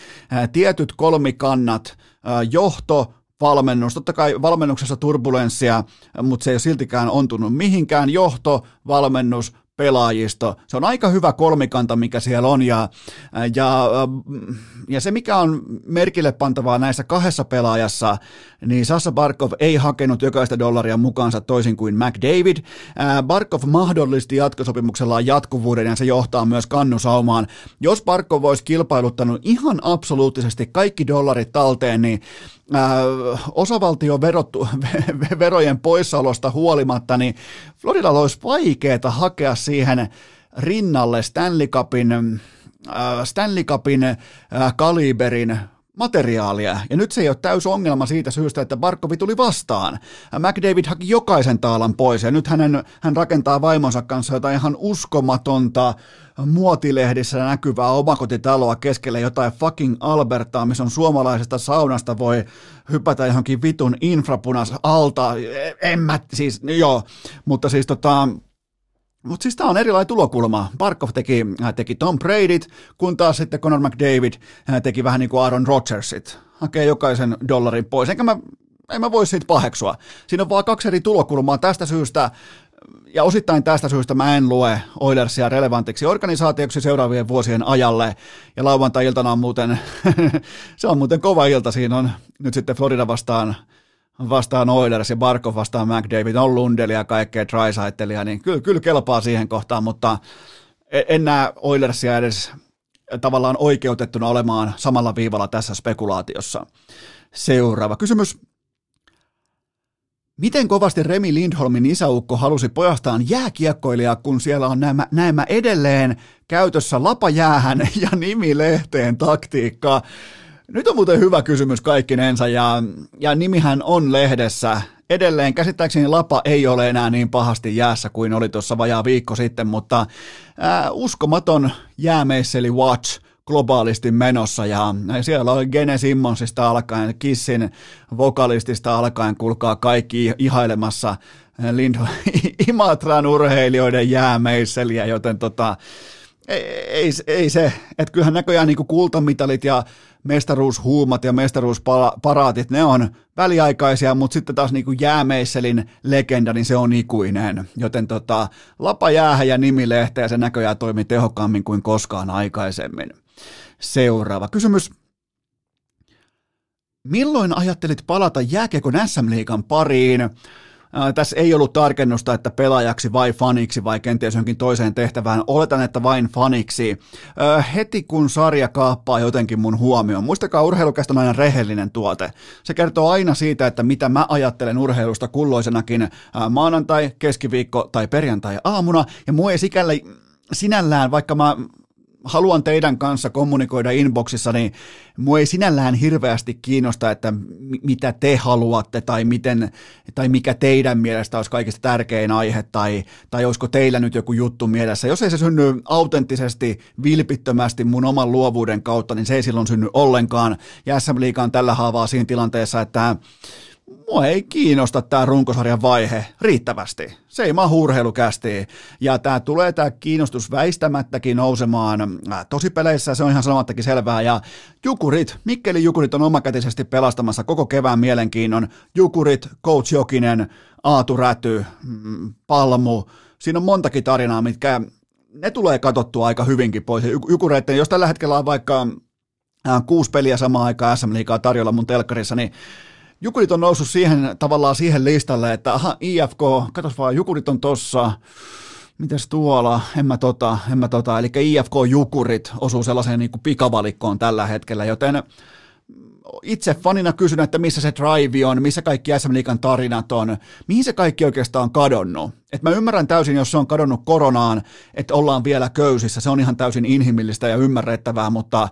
tietyt kolmikannat, johto, valmennus. Totta kai valmennuksessa turbulenssia, mutta se ei ole siltikään ontunut mihinkään. Johto, valmennus, pelaajisto. Se on aika hyvä kolmikanta, mikä siellä on, ja, ja, ja se, mikä on merkille pantavaa näissä kahdessa pelaajassa, niin Sassa Barkov ei hakenut jokaista dollaria mukaansa toisin kuin McDavid. Barkov mahdollisti jatkosopimuksellaan jatkuvuuden, ja se johtaa myös kannusaumaan. Jos Barkov olisi kilpailuttanut ihan absoluuttisesti kaikki dollarit talteen, niin äh, osavaltioverojen poissaolosta huolimatta, niin Floridalla olisi vaikeaa hakea siihen rinnalle Stanley Cupin, äh, Stanley Cupin äh, kaliberin materiaalia, ja nyt se ei ole täys ongelma siitä syystä, että Barkovi tuli vastaan. McDavid haki jokaisen taalan pois, ja nyt hänen, hän rakentaa vaimonsa kanssa jotain ihan uskomatonta muotilehdissä näkyvää omakotitaloa keskelle jotain fucking Albertaa, missä on suomalaisesta saunasta voi hypätä johonkin vitun infrapunas alta. En mä, siis, joo, mutta siis tota, mutta siis tämä on erilainen tulokulma. Barkov teki, teki Tom Bradyt, kun taas sitten Conor McDavid teki vähän niin kuin Aaron Rodgersit. Hakee jokaisen dollarin pois. Enkä mä, en mä voi siitä paheksua. Siinä on vaan kaksi eri tulokulmaa tästä syystä. Ja osittain tästä syystä mä en lue Oilersia relevantiksi organisaatioksi seuraavien vuosien ajalle. Ja lauantai-iltana on muuten, se on muuten kova ilta. Siinä on nyt sitten Florida vastaan vastaan Oilers ja Barkov vastaan McDavid, on Lundelia ja kaikkea Trisaitelia, niin kyllä, kyllä kelpaa siihen kohtaan, mutta e- en näe Oilersia edes tavallaan oikeutettuna olemaan samalla viivalla tässä spekulaatiossa. Seuraava kysymys. Miten kovasti Remi Lindholmin isäukko halusi pojastaan jääkiekkoilijaa, kun siellä on nämä, nämä edelleen käytössä lapajäähän ja nimilehteen taktiikka? Nyt on muuten hyvä kysymys kaikkinensa ja, ja nimihän on lehdessä. Edelleen käsittääkseni Lapa ei ole enää niin pahasti jäässä kuin oli tuossa vajaa viikko sitten, mutta ää, uskomaton jäämeisseli Watch globaalisti menossa ja siellä on Gene Simmonsista alkaen, Kissin vokalistista alkaen, kulkaa kaikki ihailemassa Lind- Imatran urheilijoiden jäämeisseliä, joten tota, ei, ei, ei se, että kyllähän näköjään niin kultamitalit ja mestaruushuumat ja mestaruusparaatit, ne on väliaikaisia, mutta sitten taas niin kuin jäämeisselin legenda, niin se on ikuinen. Joten tota, lapa jäähän ja nimilehte ja se näköjään toimii tehokkaammin kuin koskaan aikaisemmin. Seuraava kysymys. Milloin ajattelit palata jääkiekon SM-liigan pariin? Tässä ei ollut tarkennusta, että pelaajaksi vai faniksi vai kenties johonkin toiseen tehtävään. Oletan, että vain faniksi. Heti kun sarja kaappaa jotenkin mun huomioon. Muistakaa, urheilukästä on aina rehellinen tuote. Se kertoo aina siitä, että mitä mä ajattelen urheilusta kulloisenakin maanantai, keskiviikko tai perjantai aamuna. Ja mua ei sikällä sinällään, vaikka mä haluan teidän kanssa kommunikoida inboxissa, niin mua ei sinällään hirveästi kiinnosta, että mitä te haluatte tai, miten, tai mikä teidän mielestä olisi kaikista tärkein aihe tai, tai olisiko teillä nyt joku juttu mielessä. Jos ei se synny autenttisesti, vilpittömästi mun oman luovuuden kautta, niin se ei silloin synny ollenkaan. Ja SM Liiga on tällä haavaa siinä tilanteessa, että mua ei kiinnosta tämä runkosarjan vaihe riittävästi. Se ei mahu urheilukästi. Ja tämä tulee tämä kiinnostus väistämättäkin nousemaan äh, peleissä, se on ihan sanomattakin selvää. Ja Jukurit, Mikkeli Jukurit on omakätisesti pelastamassa koko kevään mielenkiinnon. Jukurit, Coach Jokinen, Aatu Räty, mm, Palmu. Siinä on montakin tarinaa, mitkä ne tulee katsottua aika hyvinkin pois. Jukureiden, jos tällä hetkellä on vaikka äh, kuusi peliä samaan aikaan SM Liigaa tarjolla mun telkkarissa, niin Jukurit on noussut siihen, tavallaan siihen listalle, että aha, IFK, katos vaan, Jukurit on tossa, mites tuolla, en mä tota, en mä tota, eli IFK Jukurit osuu sellaiseen niin kuin pikavalikkoon tällä hetkellä, joten itse fanina kysyn, että missä se drive on, missä kaikki SM Liikan tarinat on, mihin se kaikki oikeastaan on kadonnut. Et mä ymmärrän täysin, jos se on kadonnut koronaan, että ollaan vielä köysissä, se on ihan täysin inhimillistä ja ymmärrettävää, mutta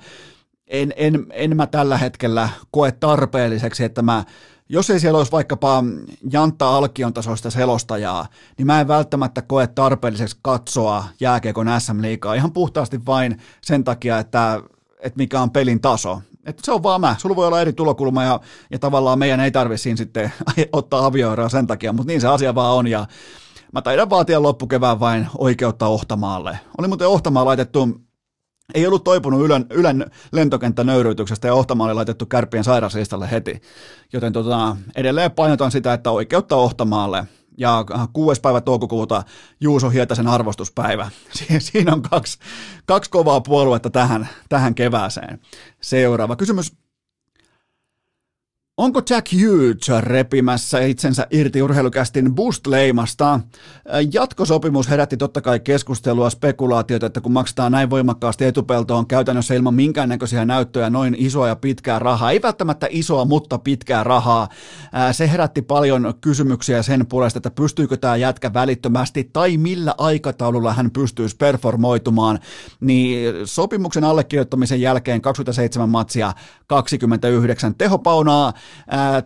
en, en, en mä tällä hetkellä koe tarpeelliseksi, että mä jos ei siellä olisi vaikkapa Jantta Alkion tasoista selostajaa, niin mä en välttämättä koe tarpeelliseksi katsoa jääkiekon SM-liigaa ihan puhtaasti vain sen takia, että, että mikä on pelin taso. Että se on vaan mä. Sulla voi olla eri tulokulma ja, ja tavallaan meidän ei tarvitse siinä sitten ottaa avioeroa sen takia, mutta niin se asia vaan on ja mä taidan vaatia loppukevään vain oikeutta Ohtamaalle. Oli muuten Ohtamaa laitettu ei ollut toipunut Ylen, Ylen lentokenttänöyryytyksestä ja Ohtamaa oli laitettu kärppien sairauslistalle heti. Joten tota, edelleen painotan sitä, että oikeutta Ohtamaalle. Ja kuudes päivä toukokuuta Juuso Hietasen arvostuspäivä. Siinä on kaksi, kaksi kovaa puoluetta tähän, tähän kevääseen. Seuraava kysymys Onko Jack Hughes repimässä itsensä irti urheilukästin boost-leimasta? Jatkosopimus herätti totta kai keskustelua, spekulaatiota, että kun maksetaan näin voimakkaasti etupeltoon käytännössä ilman minkäännäköisiä näyttöjä noin isoa ja pitkää rahaa, ei välttämättä isoa, mutta pitkää rahaa, se herätti paljon kysymyksiä sen puolesta, että pystyykö tämä jätkä välittömästi tai millä aikataululla hän pystyisi performoitumaan, niin sopimuksen allekirjoittamisen jälkeen 27 matsia, 29 tehopaunaa,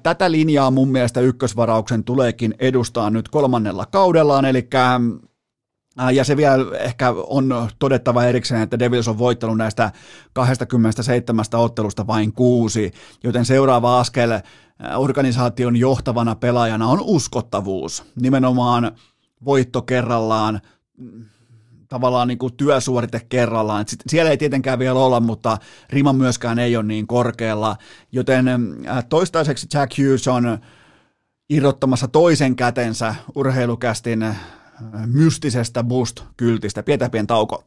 Tätä linjaa mun mielestä ykkösvarauksen tuleekin edustaa nyt kolmannella kaudellaan, eli ja se vielä ehkä on todettava erikseen, että Devils on voittanut näistä 27 ottelusta vain kuusi, joten seuraava askel organisaation johtavana pelaajana on uskottavuus. Nimenomaan voitto kerrallaan, tavallaan niin kuin työsuorite kerrallaan. Et siellä ei tietenkään vielä olla, mutta rima myöskään ei ole niin korkealla, joten äh, toistaiseksi Jack Hughes on irrottamassa toisen kätensä urheilukästin äh, mystisestä boost-kyltistä. Pidetään pieni tauko.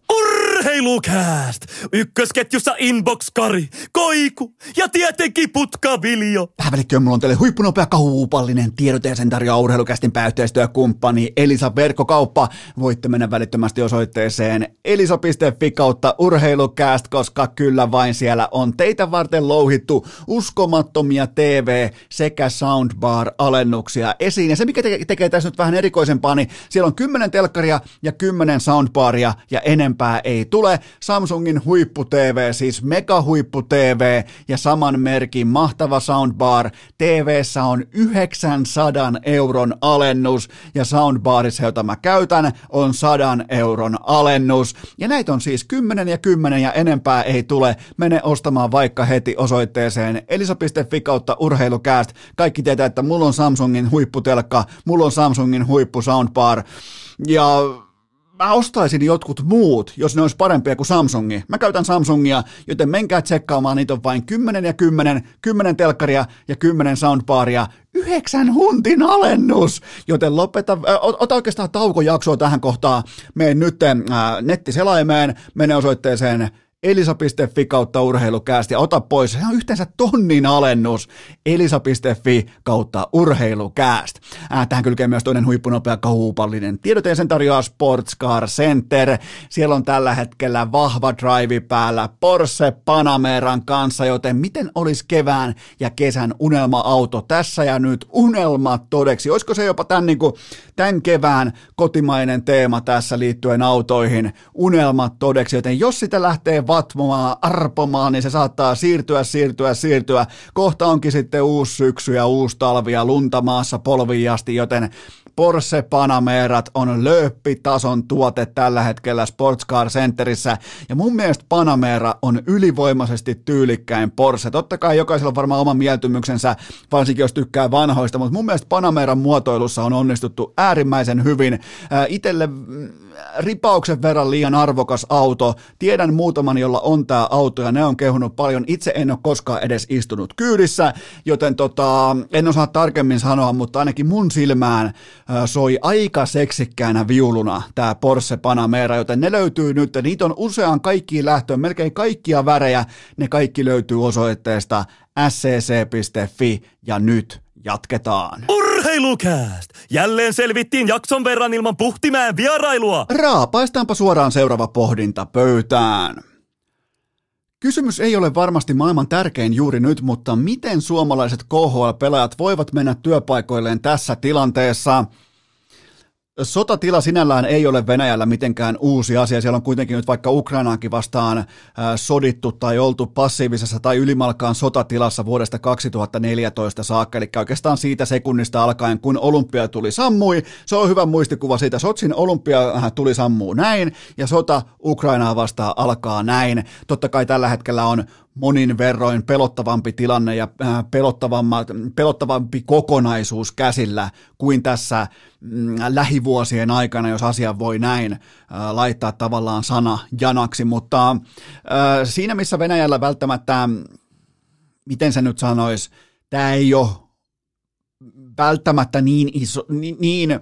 Urheilukääst! Ykkösketjussa Inbox-Kari, Koiku ja tietenkin Putkaviljo. Tähän välikköön mulla on teille huippunopea kaupallinen tiedote ja sen tarjoaa urheilukästin pääyhteistyökumppani Elisa Verkkokauppa. Voitte mennä välittömästi osoitteeseen elisa.fi kautta urheilukääst, koska kyllä vain siellä on teitä varten louhittu uskomattomia TV- sekä soundbar-alennuksia esiin. Ja se, mikä tekee tässä nyt vähän erikoisempaa, niin siellä on 10 telkkaria ja 10 soundbaria ja enempää ei tule Samsungin huippu TV, siis mega huippu TV ja saman merkin mahtava soundbar. TVssä on 900 euron alennus ja soundbarissa, jota mä käytän, on 100 euron alennus. Ja näitä on siis 10 ja 10 ja enempää ei tule. Mene ostamaan vaikka heti osoitteeseen elisa.fi kautta urheilukääst. Kaikki tietää, että mulla on Samsungin huipputelkka, mulla on Samsungin huippu soundbar. Ja mä ostaisin jotkut muut, jos ne olisi parempia kuin Samsungi. Mä käytän Samsungia, joten menkää tsekkaamaan, niitä on vain 10 ja 10, 10 telkkaria ja 10 soundbaria, yhdeksän huntin alennus, joten lopeta, ota oikeastaan taukojaksoa tähän kohtaan, mene nyt äh, nettiselaimeen, mene osoitteeseen elisa.fi kautta urheilukääst ja ota pois, se on yhteensä tonnin alennus, elisa.fi kautta urheilukääst. Äh, tähän kylkee myös toinen huippunopea kaupallinen tiedoteen sen tarjoaa Sportscar Center. Siellä on tällä hetkellä vahva drive päällä Porsche Panameran kanssa, joten miten olisi kevään ja kesän unelma-auto tässä ja nyt unelma todeksi? Olisiko se jopa tämän, niin kuin, tämän kevään kotimainen teema tässä liittyen autoihin, unelmat todeksi, joten jos sitä lähtee vatvomaan, arpomaan, niin se saattaa siirtyä, siirtyä, siirtyä. Kohta onkin sitten uusi syksy ja uusi talvi ja lunta maassa polviasti, joten Porsche Panamerat on lööppitason tuote tällä hetkellä Sports Car Centerissä. Ja mun mielestä Panamera on ylivoimaisesti tyylikkäin Porsche. Totta kai jokaisella on varmaan oma mieltymyksensä, varsinkin jos tykkää vanhoista, mutta mun mielestä Panameran muotoilussa on onnistuttu äärimmäisen hyvin. Ää, itelle mm, ripauksen verran liian arvokas auto. Tiedän muutaman, jolla on tämä auto ja ne on kehunut paljon. Itse en ole koskaan edes istunut kyydissä, joten tota, en osaa tarkemmin sanoa, mutta ainakin mun silmään soi aika seksikkäänä viuluna tämä Porsche Panamera, joten ne löytyy nyt, niitä on useaan kaikkiin lähtöön, melkein kaikkia värejä, ne kaikki löytyy osoitteesta scc.fi ja nyt jatketaan. Urheilukääst! Jälleen selvittiin jakson verran ilman puhtimään vierailua. Raapaistaanpa suoraan seuraava pohdinta pöytään. Kysymys ei ole varmasti maailman tärkein juuri nyt, mutta miten suomalaiset KHL-pelaajat voivat mennä työpaikoilleen tässä tilanteessa? Sotatila sinällään ei ole Venäjällä mitenkään uusi asia. Siellä on kuitenkin nyt vaikka Ukrainaankin vastaan sodittu tai oltu passiivisessa tai ylimalkaan sotatilassa vuodesta 2014 saakka. Eli oikeastaan siitä sekunnista alkaen, kun olympia tuli sammui. Se on hyvä muistikuva siitä. Sotsin olympia tuli sammuu näin ja sota Ukrainaa vastaan alkaa näin. Totta kai tällä hetkellä on monin verroin pelottavampi tilanne ja äh, pelottavampi kokonaisuus käsillä kuin tässä mm, lähivuosien aikana, jos asia voi näin äh, laittaa tavallaan sana janaksi, mutta äh, siinä missä Venäjällä välttämättä, miten se nyt sanoisi, tämä ei ole välttämättä niin, iso, niin, niin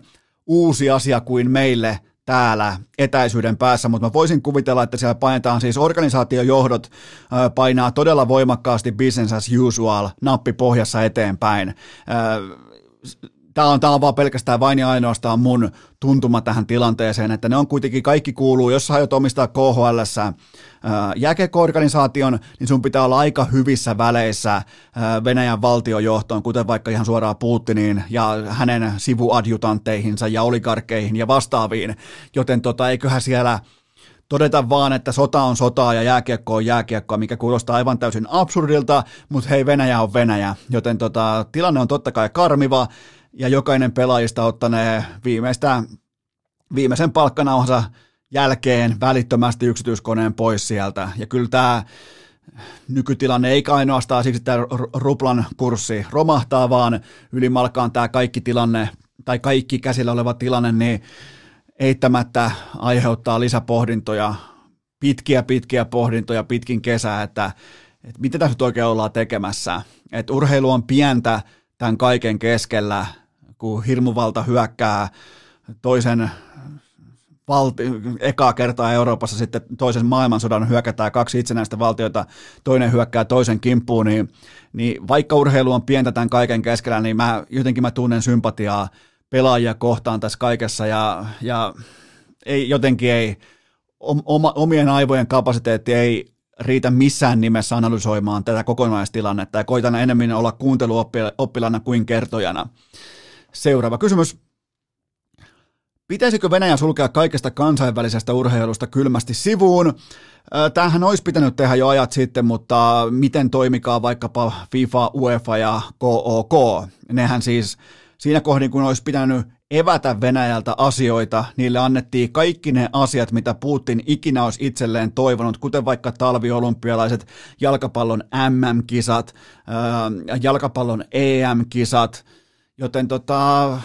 uusi asia kuin meille – täällä etäisyyden päässä, mutta mä voisin kuvitella, että siellä painetaan siis organisaatiojohdot painaa todella voimakkaasti business as usual nappi pohjassa eteenpäin. Tämä on, tämä on vaan pelkästään vain ja ainoastaan mun tuntuma tähän tilanteeseen, että ne on kuitenkin kaikki kuuluu, jos sä aiot omistaa KHL jääkekoorganisaation, niin sun pitää olla aika hyvissä väleissä Venäjän valtiojohtoon, kuten vaikka ihan suoraan Putiniin ja hänen sivuadjutantteihinsa ja oligarkkeihin ja vastaaviin, joten tota, eiköhän siellä todeta vaan, että sota on sotaa ja jääkiekko on jääkiekkoa, mikä kuulostaa aivan täysin absurdilta, mutta hei, Venäjä on Venäjä, joten tota, tilanne on totta kai karmiva, ja jokainen pelaajista ottanee viimeistä, viimeisen palkkanauhansa jälkeen välittömästi yksityiskoneen pois sieltä. Ja kyllä tämä nykytilanne ei ainoastaan siksi, että ruplan kurssi romahtaa, vaan ylimalkaan tämä kaikki tilanne tai kaikki käsillä oleva tilanne, niin eittämättä aiheuttaa lisäpohdintoja, pitkiä pitkiä pohdintoja pitkin kesää, että, että mitä tässä nyt oikein ollaan tekemässä. Että urheilu on pientä tämän kaiken keskellä, kun hirmuvalta hyökkää toisen valti, ekaa kertaa Euroopassa sitten toisen maailmansodan hyökätään kaksi itsenäistä valtiota, toinen hyökkää toisen kimppuun, niin, niin vaikka urheilu on pientä tämän kaiken keskellä, niin mä, jotenkin mä tunnen sympatiaa pelaajia kohtaan tässä kaikessa ja, ja ei, jotenkin ei, oma, omien aivojen kapasiteetti ei riitä missään nimessä analysoimaan tätä kokonaistilannetta ja koitan enemmän olla kuunteluoppilana kuin kertojana. Seuraava kysymys. Pitäisikö Venäjä sulkea kaikesta kansainvälisestä urheilusta kylmästi sivuun? Tämähän olisi pitänyt tehdä jo ajat sitten, mutta miten toimikaa vaikkapa FIFA, UEFA ja KOK? Nehän siis siinä kohdin, kun olisi pitänyt evätä Venäjältä asioita, niille annettiin kaikki ne asiat, mitä Putin ikinä olisi itselleen toivonut, kuten vaikka talviolympialaiset, jalkapallon MM-kisat, jalkapallon EM-kisat, joten tota,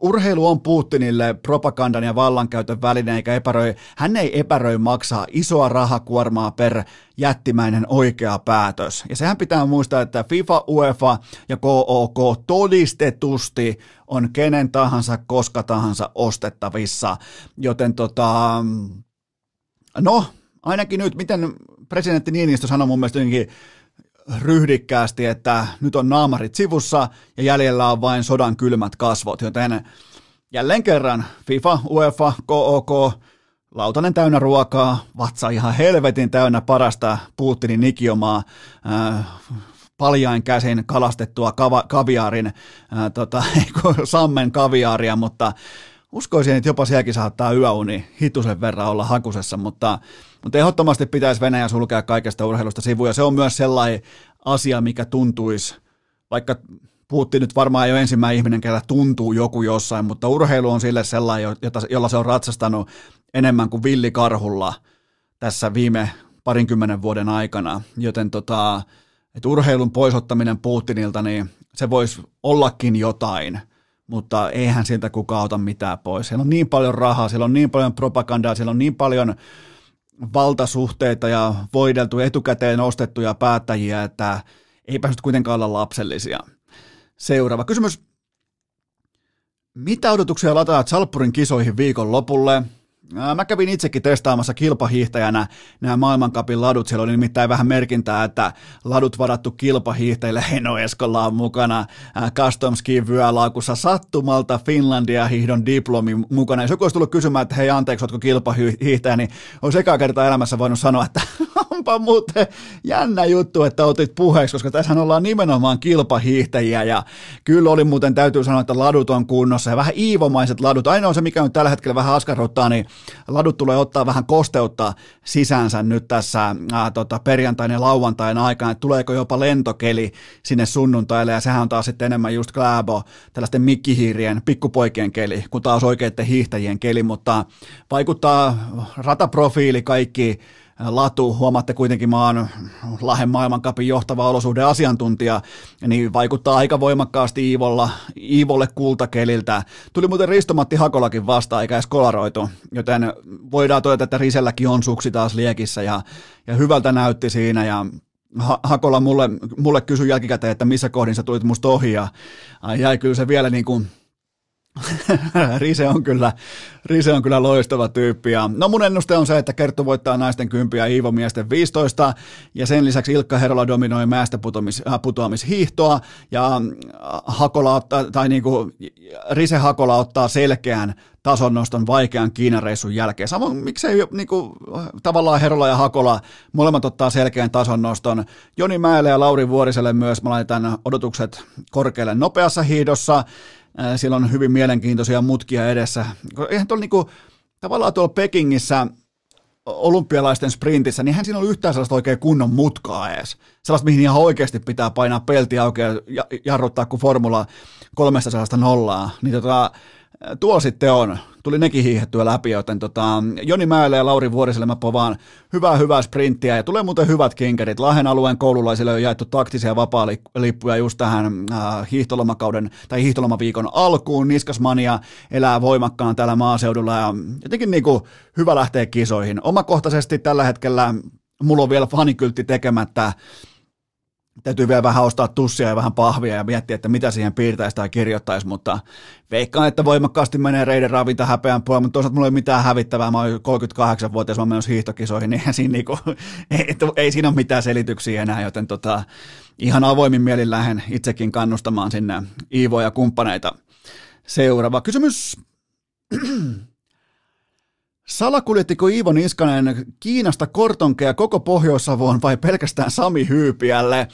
urheilu on Putinille propagandan ja vallankäytön väline, eikä epäröi, hän ei epäröi maksaa isoa rahakuormaa per jättimäinen oikea päätös. Ja sehän pitää muistaa, että FIFA, UEFA ja KOK todistetusti on kenen tahansa, koska tahansa ostettavissa. Joten tota, no, ainakin nyt, miten presidentti Niinistö sanoi mun mielestä jotenkin ryhdikkäästi, että nyt on naamarit sivussa ja jäljellä on vain sodan kylmät kasvot, joten jälleen kerran FIFA, UEFA, KOK, lautanen täynnä ruokaa, vatsa ihan helvetin täynnä parasta Putinin nikiomaa, äh, paljain käsin kalastettua kaviaarin, äh, tota, sammen kaviaaria, mutta uskoisin, että jopa sielläkin saattaa yöuni hitusen verran olla hakusessa, mutta, mutta ehdottomasti pitäisi Venäjä sulkea kaikesta urheilusta sivuja. Se on myös sellainen asia, mikä tuntuisi, vaikka puhuttiin nyt varmaan ole ensimmäinen ihminen, kellä tuntuu joku jossain, mutta urheilu on sille sellainen, jota, jolla se on ratsastanut enemmän kuin villikarhulla tässä viime parinkymmenen vuoden aikana, joten tota, että urheilun poisottaminen Putinilta, niin se voisi ollakin jotain – mutta eihän siltä kukaan ota mitään pois. Siellä on niin paljon rahaa, siellä on niin paljon propagandaa, siellä on niin paljon valtasuhteita ja voideltu etukäteen ostettuja päättäjiä, että ei päässyt kuitenkaan olla lapsellisia. Seuraava kysymys. Mitä odotuksia lataat Salppurin kisoihin viikon lopulle? Mä kävin itsekin testaamassa kilpahiihtäjänä nämä maailmankapin ladut. Siellä oli nimittäin vähän merkintää, että ladut varattu kilpahiihtäjille. Heno Eskolla on mukana Custom Ski vyölaukussa sattumalta Finlandia hiihdon diplomi mukana. Jos joku olisi tullut kysymään, että hei anteeksi, oletko kilpahiihtäjä, niin olisi ekaa kertaa elämässä voinut sanoa, että onpa muuten jännä juttu, että otit puheeksi, koska tässä ollaan nimenomaan kilpahiihtäjiä ja kyllä oli muuten, täytyy sanoa, että ladut on kunnossa ja vähän iivomaiset ladut. Ainoa se, mikä nyt tällä hetkellä vähän askarruttaa, niin ladut tulee ottaa vähän kosteutta sisäänsä nyt tässä ää, tota, perjantain ja lauantain aikana, että tuleeko jopa lentokeli sinne sunnuntaille ja sehän on taas sitten enemmän just Kläbo, tällaisten mikkihiirien, pikkupoikien keli, kun taas oikeiden hiihtäjien keli, mutta vaikuttaa rataprofiili kaikki latu, huomaatte kuitenkin mä oon Lahden maailmankapin johtava olosuhdeasiantuntija, niin vaikuttaa aika voimakkaasti Iivolla, Iivolle kultakeliltä. Tuli muuten Ristomatti Hakolakin vastaan, eikä edes kolaroitu, joten voidaan todeta, että Riselläkin on suksi taas liekissä ja, ja hyvältä näytti siinä ja Hakola mulle, mulle kysyi jälkikäteen, että missä kohdin sä tulit musta ohi ja jäi kyllä se vielä niin kuin Rise on kyllä, Rise on kyllä loistava tyyppi. Ja, no mun ennuste on se, että Kerttu voittaa naisten kympiä Iivo miesten 15. Ja sen lisäksi Ilkka Herola dominoi mäestä putoamis, äh, putoamishiihtoa. Ja äh, Hakola ottaa, tai niinku, Rise Hakola ottaa selkeän tasonnoston vaikean Kiinan reissun jälkeen. Samoin miksei niinku, tavallaan Herola ja Hakola molemmat ottaa selkeän tasonnoston. Joni Mäelle ja Lauri Vuoriselle myös mä laitan odotukset korkealle nopeassa hiidossa. Siellä on hyvin mielenkiintoisia mutkia edessä. Eihän tuolla niinku, tavallaan tuolla Pekingissä olympialaisten sprintissä, niin hän siinä ollut yhtään sellaista oikein kunnon mutkaa edes. Sellaista, mihin ihan oikeasti pitää painaa pelti auki ja jarruttaa kuin Formula 300 nollaa. Niin tota, tuo sitten on. Tuli nekin hiihettyä läpi, joten tota, Joni Mäelle ja Lauri Vuoriselle mä povaan hyvää hyvää sprinttiä ja tulee muuten hyvät kinkerit. Lahden alueen koululaisille on jaettu taktisia vapaa-lippuja just tähän äh, hiihtolomakauden tai hiihtolomaviikon alkuun. Niskasmania elää voimakkaan täällä maaseudulla ja jotenkin niinku hyvä lähteä kisoihin. Omakohtaisesti tällä hetkellä mulla on vielä fanikyltti tekemättä täytyy vielä vähän ostaa tussia ja vähän pahvia ja miettiä, että mitä siihen piirtäisi tai kirjoittaisi, mutta veikkaan, että voimakkaasti menee reiden ravinta häpeän puolella, mutta toisaalta mulla ei ole mitään hävittävää, mä oon 38-vuotias, mä oon menossa hiihtokisoihin, niin siinä niinku, ei, ei, siinä ole mitään selityksiä enää, joten tota, ihan avoimin mielin lähden itsekin kannustamaan sinne Iivoa ja kumppaneita. Seuraava kysymys. Salakuljettiko Iivo Niskanen Kiinasta kortonkea koko Pohjois-Savoon vai pelkästään Sami Hyypiälle?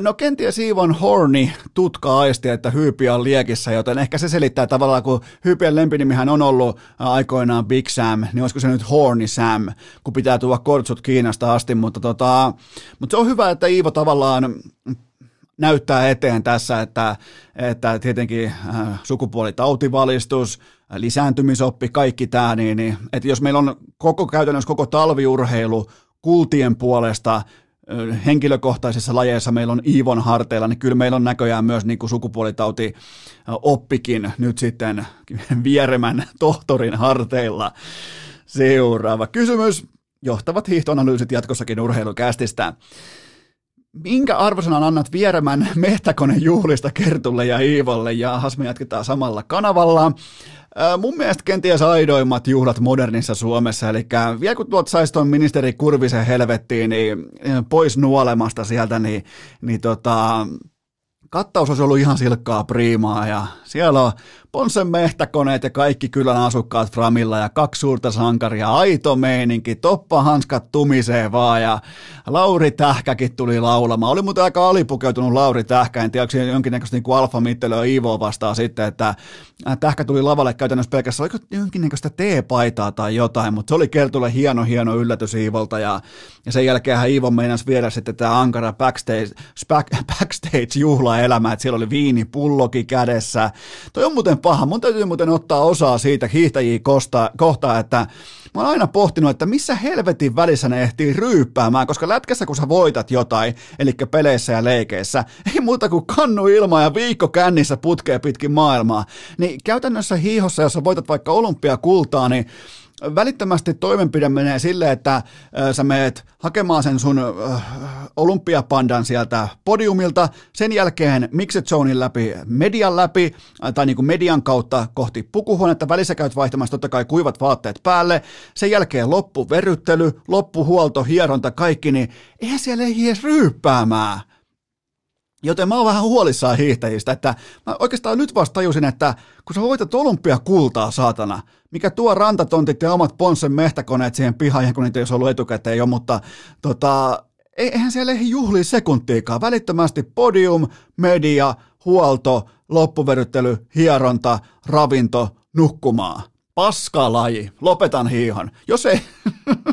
No kenties Iivon Horni tutka aisti, että Hyypiä on liekissä, joten ehkä se selittää tavallaan, kun Hyypiän lempinimihän on ollut aikoinaan Big Sam, niin olisiko se nyt Horny Sam, kun pitää tuoda kortsut Kiinasta asti, mutta, tota, mutta se on hyvä, että Iivo tavallaan näyttää eteen tässä, että, että tietenkin äh, sukupuolitautivalistus, lisääntymisoppi, kaikki tämä, niin, niin että jos meillä on koko käytännössä koko talviurheilu kultien puolesta henkilökohtaisissa lajeissa meillä on Iivon harteilla, niin kyllä meillä on näköjään myös niin kuin sukupuolitauti oppikin nyt sitten vieremän tohtorin harteilla. Seuraava kysymys. Johtavat hiihtoanalyysit jatkossakin urheilukästistä. Minkä arvosanan annat vieremän mehtäkoneen juhlista Kertulle ja Iivolle? Ja me jatketaan samalla kanavalla. Mun mielestä kenties aidoimmat juhlat modernissa Suomessa, eli vielä kun tuot saisi tuon ministeri Kurvisen helvettiin, niin pois nuolemasta sieltä, niin, niin tota, kattaus olisi ollut ihan silkkaa priimaa ja siellä on Ponsen mehtäkoneet ja kaikki kylän asukkaat Framilla ja kaksi suurta sankaria, aito meininki, toppahanskat tumisee vaan ja Lauri Tähkäkin tuli laulamaan. Oli muuten aika alipukeutunut Lauri Tähkä, en tiedä, onko jonkinnäköistä niin alfa mittelöä Ivo vastaan sitten, että Tähkä tuli lavalle käytännössä pelkästään, oliko jonkinnäköistä T-paitaa tai jotain, mutta se oli Kertulle hieno, hieno yllätys Iivolta ja, ja sen jälkeen Iivo meinasi viedä sitten tämä ankara backstage, back, backstage juhlaelämä, että siellä oli viinipullokin kädessä. Toi on muuten paha. Mun täytyy muuten ottaa osaa siitä hiihtäjiä kohtaa, että mä oon aina pohtinut, että missä helvetin välissä ne ehtii ryyppäämään, koska lätkässä kun sä voitat jotain, eli peleissä ja leikeissä, ei muuta kuin kannu ilmaa ja viikko kännissä putkee pitkin maailmaa, niin käytännössä hiihossa, jos sä voitat vaikka olympiakultaa, niin välittömästi toimenpide menee sille, että sä meet hakemaan sen sun olympiapandan sieltä podiumilta, sen jälkeen Mixed Zonein läpi, median läpi, tai niin kuin median kautta kohti pukuhuonetta, välissä käyt vaihtamassa totta kai kuivat vaatteet päälle, sen jälkeen loppuverryttely, loppuhuolto, hieronta, kaikki, niin eihän siellä ei edes ryyppäämään. Joten mä oon vähän huolissaan hiihtäjistä, että mä oikeastaan nyt vasta tajusin, että kun sä voitat olympiakultaa, saatana, mikä tuo rantatontit ja omat Ponssen mehtäkoneet siihen pihaan, kun niitä ei olisi ollut etukäteen jo, mutta tota, eihän siellä ehdi juhlia sekuntiikaan. Välittömästi podium, media, huolto, loppuveryttely, hieronta, ravinto, nukkumaa. Paskalaji, lopetan hiihon. Jos ei,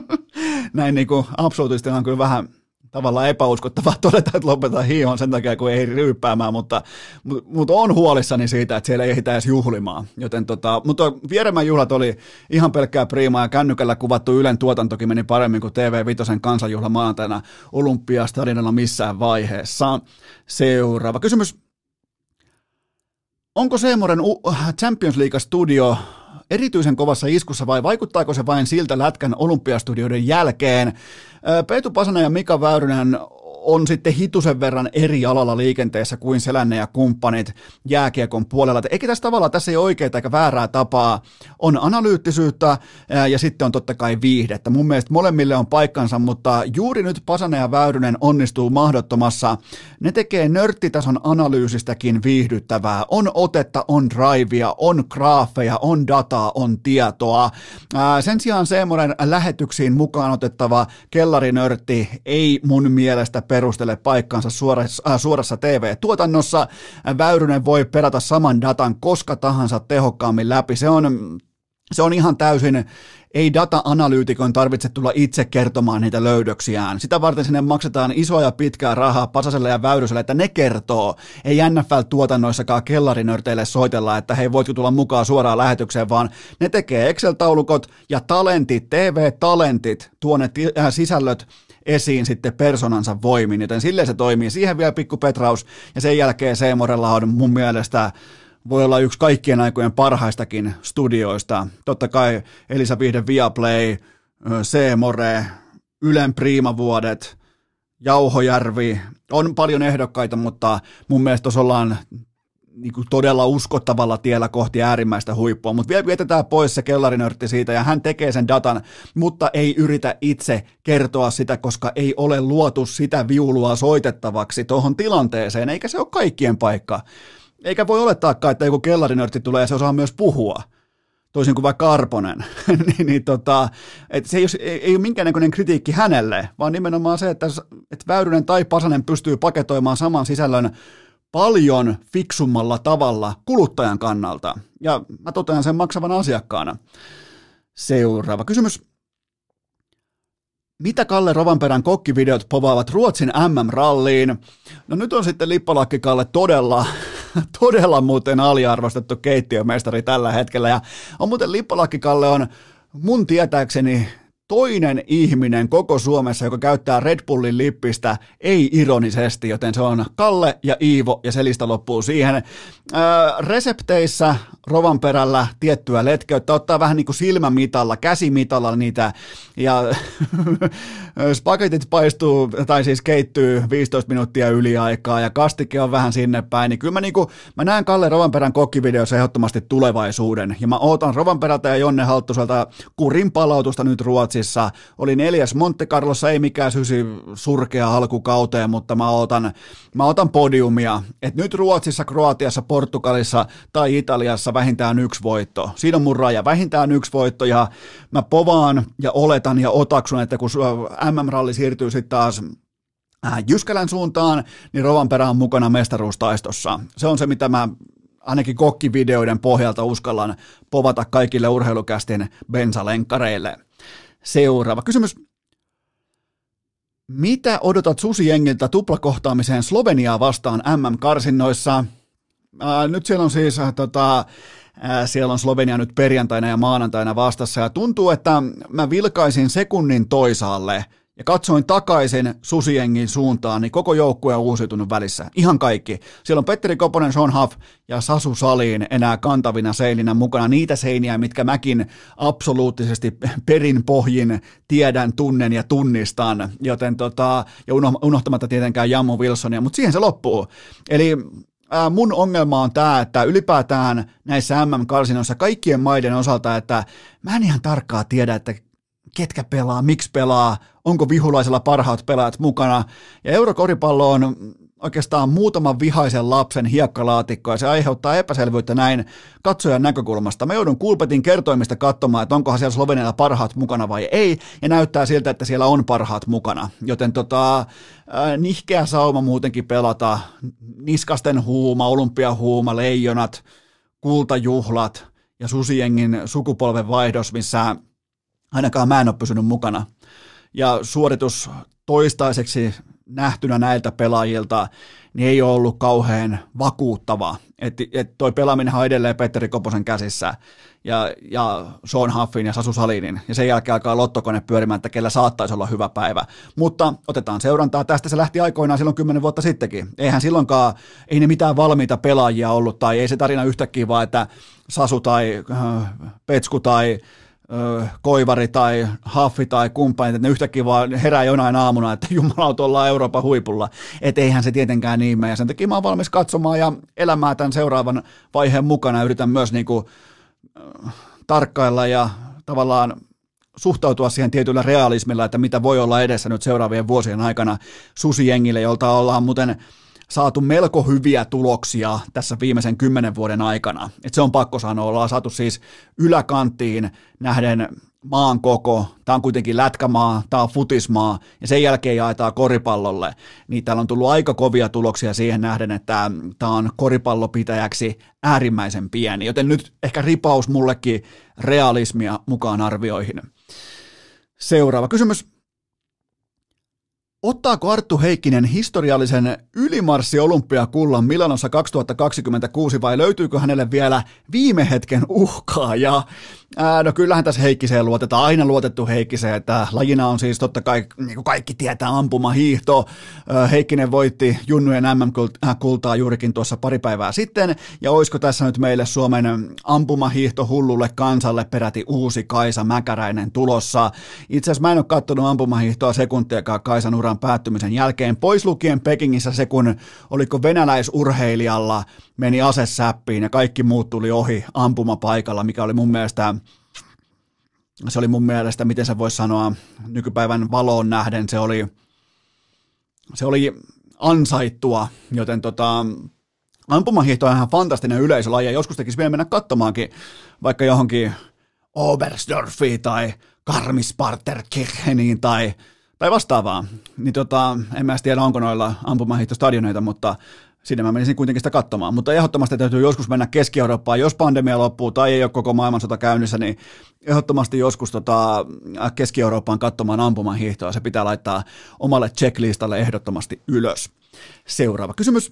näin niin kuin absoluuttisesti on kyllä vähän tavallaan epäuskottavaa todeta, että lopetan hiihon sen takia, kun ei ryyppäämään, mutta, mutta on huolissani siitä, että siellä ei ehditä edes juhlimaan. Joten tota, mutta Vieremän juhlat oli ihan pelkkää priimaa ja kännykällä kuvattu Ylen tuotantokin meni paremmin kuin TV Vitosen kansanjuhla maanantaina Olympiastadionilla missään vaiheessa. Seuraava kysymys. Onko Seemoren Champions League studio erityisen kovassa iskussa vai vaikuttaako se vain siltä lätkän olympiastudioiden jälkeen? Peetu Pasanen ja Mika Väyrynen on sitten hitusen verran eri alalla liikenteessä kuin Selänne ja kumppanit jääkiekon puolella. Eikä tässä tavalla, tässä ei oikeaa eikä väärää tapaa. On analyyttisyyttä ja sitten on totta kai viihdettä. Mun mielestä molemmille on paikkansa, mutta juuri nyt Pasanen ja Väyrynen onnistuu mahdottomassa. Ne tekee nörttitason analyysistäkin viihdyttävää. On otetta, on drivea, on graafeja, on dataa, on tietoa. Sen sijaan semmoinen lähetyksiin mukaan otettava kellarinörtti ei mun mielestä perustele paikkansa suorassa, äh, suorassa TV-tuotannossa. Väyrynen voi perata saman datan koska tahansa tehokkaammin läpi. Se on, se on ihan täysin ei data-analyytikon tarvitse tulla itse kertomaan niitä löydöksiään. Sitä varten sinne maksetaan isoa ja pitkää rahaa Pasaselle ja Väyryselle, että ne kertoo. Ei NFL-tuotannoissakaan kellarinörteille soitella, että hei, voitko tulla mukaan suoraan lähetykseen, vaan ne tekee Excel-taulukot ja talentit, TV-talentit, tuo ne äh, sisällöt esiin sitten personansa voimin, joten silleen se toimii. Siihen vielä pikku petraus ja sen jälkeen Seemorella on mun mielestä voi olla yksi kaikkien aikojen parhaistakin studioista. Totta kai Elisa Vihde Viaplay, Seemore, Ylen Priimavuodet, Jauhojärvi, on paljon ehdokkaita, mutta mun mielestä tuossa ollaan niin kuin todella uskottavalla tiellä kohti äärimmäistä huippua, mutta vielä vietetään pois se kellarinörtti siitä ja hän tekee sen datan, mutta ei yritä itse kertoa sitä, koska ei ole luotu sitä viulua soitettavaksi tuohon tilanteeseen, eikä se ole kaikkien paikka. Eikä voi olettaakaan, että joku kellarinörtti tulee ja se osaa myös puhua toisin kuin vaikka Arponen, niin, niin tota, että se ei, ei, ei ole minkäännäköinen kritiikki hänelle, vaan nimenomaan se, että, että Väyrynen tai Pasanen pystyy paketoimaan saman sisällön paljon fiksummalla tavalla kuluttajan kannalta. Ja mä totean sen maksavan asiakkaana. Seuraava kysymys. Mitä Kalle Rovanperän kokkivideot povaavat Ruotsin MM-ralliin? No nyt on sitten Lippalakki Kalle todella, todella muuten aliarvostettu keittiömestari tällä hetkellä. Ja on muuten Lippalakki Kalle on mun tietääkseni toinen ihminen koko Suomessa, joka käyttää Red Bullin lippistä, ei ironisesti, joten se on Kalle ja Iivo, ja se lista loppuu siihen. Öö, resepteissä Rovanperällä tiettyä letkeyttä, ottaa vähän niin kuin silmämitalla, käsimitalla niitä, ja spagetit paistuu, tai siis keittyy 15 minuuttia yliaikaa, ja kastike on vähän sinne päin, niin kyllä mä, niin kuin, mä näen Kalle Rovanperän kokkivideossa ehdottomasti tulevaisuuden, ja mä ootan Rovanperältä ja Jonne Halttuselta kurin palautusta nyt Ruotsissa. Oli neljäs Monte Carlossa, ei mikään sysi surkea alkukauteen, mutta mä ootan, mä ootan podiumia, että nyt Ruotsissa, Kroatiassa, Portugalissa tai Italiassa vähintään yksi voitto. Siinä on mun raja, vähintään yksi voitto ja mä povaan ja oletan ja otaksun, että kun MM-ralli siirtyy sitten taas äh, Jyskälän suuntaan, niin Rovanperä on mukana mestaruustaistossa. Se on se, mitä mä ainakin kokkivideoiden pohjalta uskallan povata kaikille urheilukästin bensalenkkareille. Seuraava kysymys. Mitä odotat Susi-jengiltä tuplakohtaamiseen Sloveniaa vastaan MM-karsinnoissa? Ää, nyt siellä on siis äh, tota, siellä on Slovenia nyt perjantaina ja maanantaina vastassa ja tuntuu, että mä vilkaisin sekunnin toisaalle ja katsoin takaisin Susiengin suuntaan, niin koko joukkue on uusiutunut välissä. Ihan kaikki. Siellä on Petteri Koponen, Sean Huff ja Sasu Saliin enää kantavina seininä mukana. Niitä seiniä, mitkä mäkin absoluuttisesti perin pohjin tiedän, tunnen ja tunnistan. Joten tota, ja unohtamatta tietenkään Jammu Wilsonia, mutta siihen se loppuu. Eli ää, mun ongelma on tämä, että ylipäätään näissä MM-karsinoissa kaikkien maiden osalta, että mä en ihan tarkkaa tiedä, että ketkä pelaa, miksi pelaa, onko vihulaisella parhaat pelaajat mukana. Ja eurokoripallo on oikeastaan muutaman vihaisen lapsen hiekkalaatikko ja se aiheuttaa epäselvyyttä näin katsojan näkökulmasta. Mä joudun Kulpetin kertoimista katsomaan, että onkohan siellä Slovenialla parhaat mukana vai ei, ja näyttää siltä, että siellä on parhaat mukana. Joten tota, äh, nihkeä sauma muutenkin pelata, niskasten huuma, olympiahuuma, leijonat, kultajuhlat ja susiengin sukupolven vaihdos, missä ainakaan mä en ole pysynyt mukana. Ja suoritus toistaiseksi nähtynä näiltä pelaajilta, niin ei ole ollut kauhean vakuuttava. Että et toi pelaaminen on edelleen Petteri Koposen käsissä ja, ja Sean Huffin ja Sasu Salinin, ja sen jälkeen alkaa lottokone pyörimään, että kellä saattaisi olla hyvä päivä. Mutta otetaan seurantaa, tästä se lähti aikoinaan silloin kymmenen vuotta sittenkin. Eihän silloinkaan, ei ne mitään valmiita pelaajia ollut, tai ei se tarina yhtäkkiä vaan, että Sasu tai äh, Petsku tai Koivari tai Haffi tai kumppanit, että ne yhtäkkiä vaan herää jonain aamuna, että jumalauta ollaan Euroopan huipulla. Että eihän se tietenkään niin mene. Ja sen takia mä oon valmis katsomaan ja elämään tämän seuraavan vaiheen mukana. Yritän myös niinku, äh, tarkkailla ja tavallaan suhtautua siihen tietyllä realismilla, että mitä voi olla edessä nyt seuraavien vuosien aikana susijengille, jolta ollaan muuten saatu melko hyviä tuloksia tässä viimeisen kymmenen vuoden aikana. Et se on pakko sanoa, ollaan saatu siis yläkanttiin nähden maan koko, tämä on kuitenkin lätkämaa, tämä on futismaa, ja sen jälkeen jaetaan koripallolle, niin täällä on tullut aika kovia tuloksia siihen nähden, että tämä on koripallopitäjäksi äärimmäisen pieni, joten nyt ehkä ripaus mullekin realismia mukaan arvioihin. Seuraava kysymys. Ottaako Arttu Heikkinen historiallisen ylimarssi olympiakullan Milanossa 2026 vai löytyykö hänelle vielä viime hetken uhkaa? Ja Ää, no kyllähän tässä Heikkiseen luotetaan, aina luotettu Heikkiseen, että lajina on siis totta kai, niin kuin kaikki tietää, ampumahiihto. Heikkinen voitti junnujen MM-kultaa juurikin tuossa pari päivää sitten, ja olisiko tässä nyt meille Suomen ampumahiihto hullulle kansalle peräti uusi Kaisa Mäkäräinen tulossa? Itse asiassa mä en ole katsonut ampumahiihtoa sekuntiakaan Kaisan uran päättymisen jälkeen, pois lukien Pekingissä se, kun oliko venäläisurheilijalla meni asesäppiin ja kaikki muut tuli ohi ampumapaikalla, mikä oli mun mielestä se oli mun mielestä, miten se voisi sanoa, nykypäivän valoon nähden se oli, se oli ansaittua, joten tota, ampumahiihto on ihan fantastinen yleisölaji ja joskus tekisi vielä mennä katsomaankin vaikka johonkin Oberstdorfiin tai Karmisparterkircheniin tai, tai vastaavaa. Niin tota, en mä tiedä, onko noilla ampumahiihtostadioneita, mutta sinne mä menisin kuitenkin sitä katsomaan. Mutta ehdottomasti täytyy joskus mennä Keski-Eurooppaan, jos pandemia loppuu tai ei ole koko maailmansota käynnissä, niin ehdottomasti joskus tota Keski-Eurooppaan katsomaan ampuman hiihtoa. Se pitää laittaa omalle checklistalle ehdottomasti ylös. Seuraava kysymys.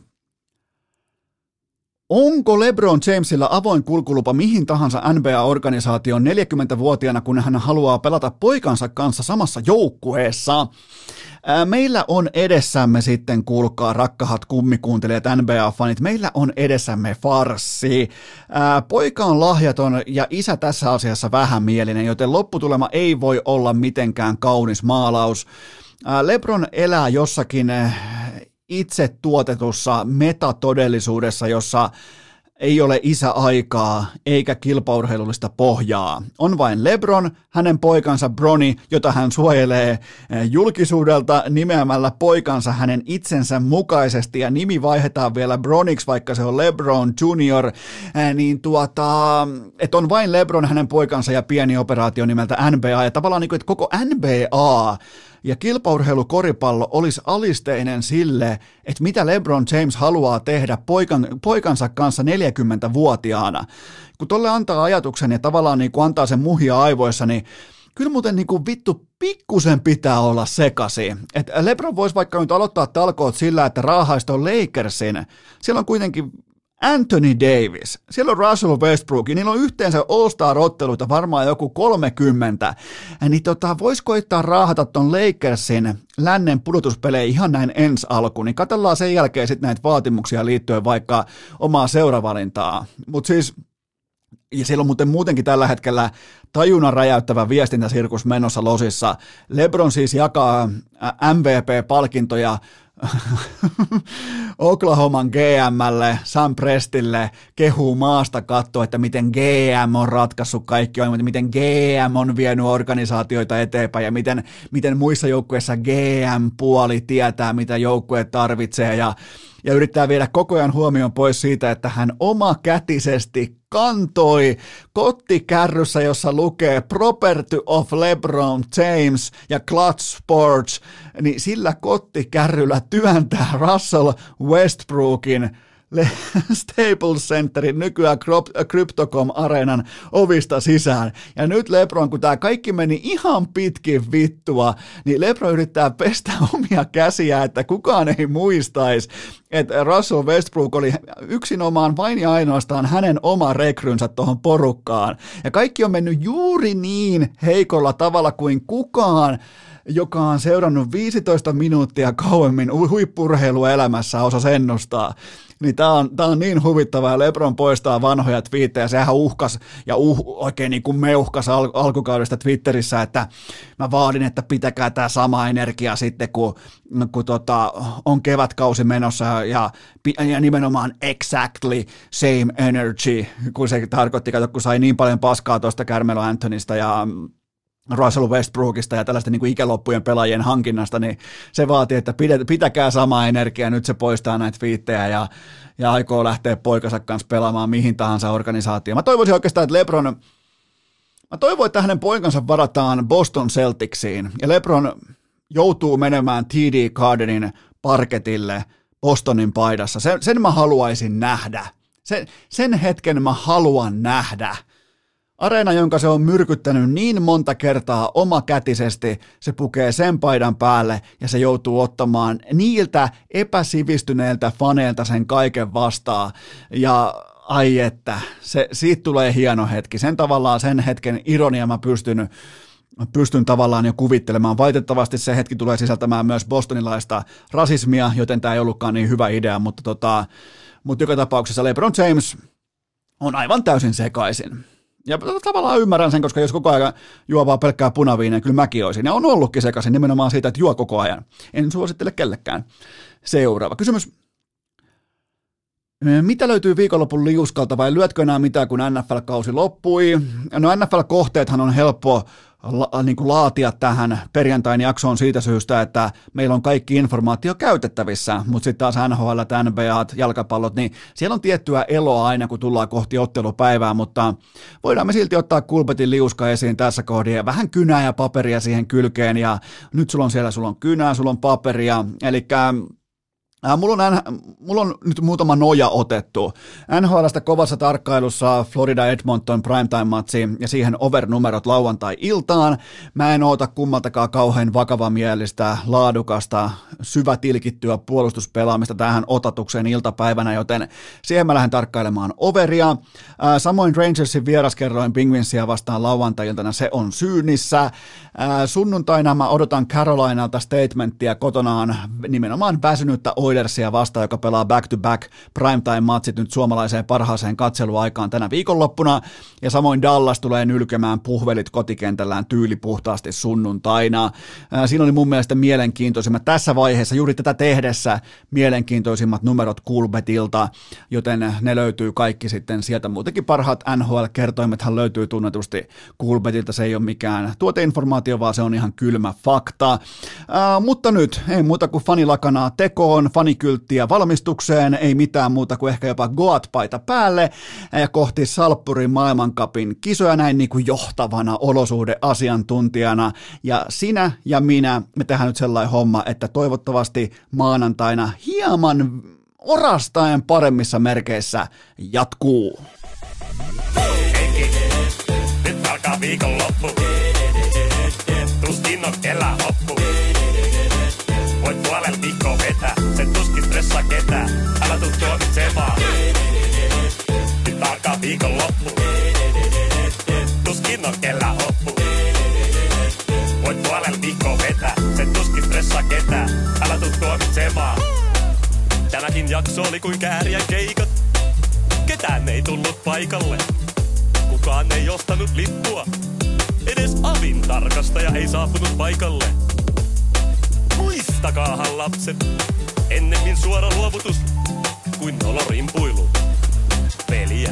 Onko LeBron Jamesilla avoin kulkulupa mihin tahansa NBA-organisaation 40-vuotiaana, kun hän haluaa pelata poikansa kanssa samassa joukkueessa? Meillä on edessämme sitten, kuulkaa rakkahat kummikuuntelijat, NBA-fanit, meillä on edessämme farsi. Poika on lahjaton ja isä tässä asiassa vähämielinen, joten lopputulema ei voi olla mitenkään kaunis maalaus. Lebron elää jossakin itse tuotetussa metatodellisuudessa, jossa ei ole isä-aikaa eikä kilpaurheilullista pohjaa. On vain Lebron, hänen poikansa Broni, jota hän suojelee eh, julkisuudelta nimeämällä poikansa hänen itsensä mukaisesti. Ja nimi vaihdetaan vielä Bronix, vaikka se on Lebron Junior, eh, niin tuota, että on vain Lebron, hänen poikansa ja pieni operaatio nimeltä NBA ja tavallaan niin kuin, että koko NBA ja kilpaurheilukoripallo olisi alisteinen sille, että mitä LeBron James haluaa tehdä poikan, poikansa kanssa 40-vuotiaana. Kun tolle antaa ajatuksen ja tavallaan niin kuin antaa sen muhia aivoissa, niin kyllä muuten niin kuin vittu pikkusen pitää olla sekasi. Et LeBron voisi vaikka nyt aloittaa talkoot sillä, että raahaista on Lakersin. Siellä on kuitenkin Anthony Davis, siellä on Russell Westbrook, niillä on yhteensä All-Star-otteluita varmaan joku 30, niin tota, vois koittaa raahata ton Lakersin lännen pudotuspelejä ihan näin ensi alkuun, niin katsellaan sen jälkeen sitten näitä vaatimuksia liittyen vaikka omaa seuravalintaa. Mutta siis ja siellä on muuten muutenkin tällä hetkellä tajunnan räjäyttävä viestintäsirkus menossa losissa. LeBron siis jakaa MVP-palkintoja Oklahoman GMlle, Sam Prestille, kehuu maasta katsoa, että miten GM on ratkaissut kaikki ongelmat, miten GM on vienyt organisaatioita eteenpäin ja miten, miten muissa joukkueissa GM-puoli tietää, mitä joukkue tarvitsee. Ja ja yrittää viedä koko ajan huomion pois siitä, että hän oma kätisesti kantoi kottikärryssä, jossa lukee Property of LeBron James ja Clutch Sports, niin sillä kottikärryllä työntää Russell Westbrookin Staples Centerin, nykyään Cryptocom Areenan ovista sisään. Ja nyt Lebron, kun tämä kaikki meni ihan pitkin vittua, niin Lebron yrittää pestä omia käsiä, että kukaan ei muistaisi, että Russell Westbrook oli yksinomaan vain ja ainoastaan hänen oma rekrynsä tuohon porukkaan. Ja kaikki on mennyt juuri niin heikolla tavalla kuin kukaan joka on seurannut 15 minuuttia kauemmin huippurheiluelämässä osa ennustaa niin tämä on, tää on niin huvittavaa. Lebron poistaa vanhoja twiittejä. Sehän uhkas ja uh, oikein niin kuin meuhkas al- alkukaudesta Twitterissä, että mä vaadin, että pitäkää tämä sama energia sitten, kun, kun tota, on kevätkausi menossa ja, ja nimenomaan exactly same energy, kun se tarkoitti, kato, kun sai niin paljon paskaa tuosta Carmelo Anthonysta ja Russell Westbrookista ja tällaisten niin kuin ikäloppujen pelaajien hankinnasta, niin se vaatii, että pitäkää sama energia, nyt se poistaa näitä viittejä ja, ja aikoo lähteä poikansa kanssa pelaamaan mihin tahansa organisaatioon. Mä toivoisin oikeastaan, että LeBron, mä toivon, että hänen poikansa varataan Boston Celticsiin ja LeBron joutuu menemään TD Gardenin parketille Bostonin paidassa. Sen, sen mä haluaisin nähdä. Sen, sen hetken mä haluan nähdä – Areena, jonka se on myrkyttänyt niin monta kertaa omakätisesti, se pukee sen paidan päälle ja se joutuu ottamaan niiltä epäsivistyneiltä faneilta sen kaiken vastaan. Ja ai että, se, siitä tulee hieno hetki. Sen tavallaan sen hetken ironia mä pystyn, pystyn tavallaan jo kuvittelemaan. Valitettavasti se hetki tulee sisältämään myös bostonilaista rasismia, joten tämä ei ollutkaan niin hyvä idea, mutta, tota, mutta joka tapauksessa LeBron James on aivan täysin sekaisin. Ja tavallaan ymmärrän sen, koska jos koko ajan juo vaan pelkkää punaviineä, kyllä mäkin olisin. Ja on ollutkin sekaisin nimenomaan siitä, että juo koko ajan. En suosittele kellekään. Seuraava kysymys. Mitä löytyy viikonlopun liuskalta vai lyötkö enää mitään, kun NFL-kausi loppui? No NFL-kohteethan on helppo la, niin kuin laatia tähän perjantain jaksoon siitä syystä, että meillä on kaikki informaatio käytettävissä, mutta sitten taas NHL, NBA, jalkapallot, niin siellä on tiettyä eloa aina, kun tullaan kohti ottelupäivää, mutta voidaan me silti ottaa Kulpetin liuska esiin tässä kohdassa ja vähän kynää ja paperia siihen kylkeen, ja nyt sulla on siellä, sulla on kynää, sulla on paperia, eli mulla on, mulla on nyt muutama noja otettu. NHLstä kovassa tarkkailussa Florida Edmonton primetime-matsi ja siihen over-numerot lauantai-iltaan. Mä en oota kummaltakaan kauhean vakavamielistä, laadukasta, syvätilkittyä puolustuspelaamista tähän otatukseen iltapäivänä, joten siihen mä lähden tarkkailemaan overia. Äh, samoin Rangersin vieraskerroin Penguinsia vastaan lauantai-iltana, se on syynissä. Äh, sunnuntaina mä odotan Carolinalta statementtia kotonaan nimenomaan väsynyttä Oilersia vastaan, joka pelaa back-to-back primetime-matsit nyt suomalaiseen parhaaseen katseluaikaan tänä viikonloppuna. Ja samoin Dallas tulee nylkemään puhvelit kotikentällään tyylipuhtaasti sunnuntaina. Siinä oli mun mielestä mielenkiintoisimmat tässä vaiheessa, juuri tätä tehdessä, mielenkiintoisimmat numerot Kulbetilta, joten ne löytyy kaikki sitten sieltä. Muutenkin parhaat NHL-kertoimethan löytyy tunnetusti Kulbetilta, se ei ole mikään tuoteinformaatio, vaan se on ihan kylmä fakta. Ää, mutta nyt ei muuta kuin fanilakanaa tekoon, fanikylttiä valmistukseen, ei mitään muuta kuin ehkä jopa Goat-paita päälle ja kohti Salppurin maailmankapin kisoja näin niin kuin johtavana olosuhdeasiantuntijana. Ja sinä ja minä, me tehdään nyt sellainen homma, että toivottavasti maanantaina hieman orastaen paremmissa merkeissä jatkuu. Viikonloppu. Tuskin on kelään loppu. Voit puolella Nyt alkaa viikon loppu. Tuskin on kellään oppu. Voit puolella viikkoa vetää. Se tuskin stressaa ketään. Älä tuu tuomitsemaan. Tämäkin jakso oli kuin kääriä keikat. Ketään ei tullut paikalle. kukaan ei ostanut lippua. Edes avin tarkastaja ei saapunut paikalle. Muistakaahan lapset, ennemmin suora luovutus kuin nolorimpuilu. Peliä.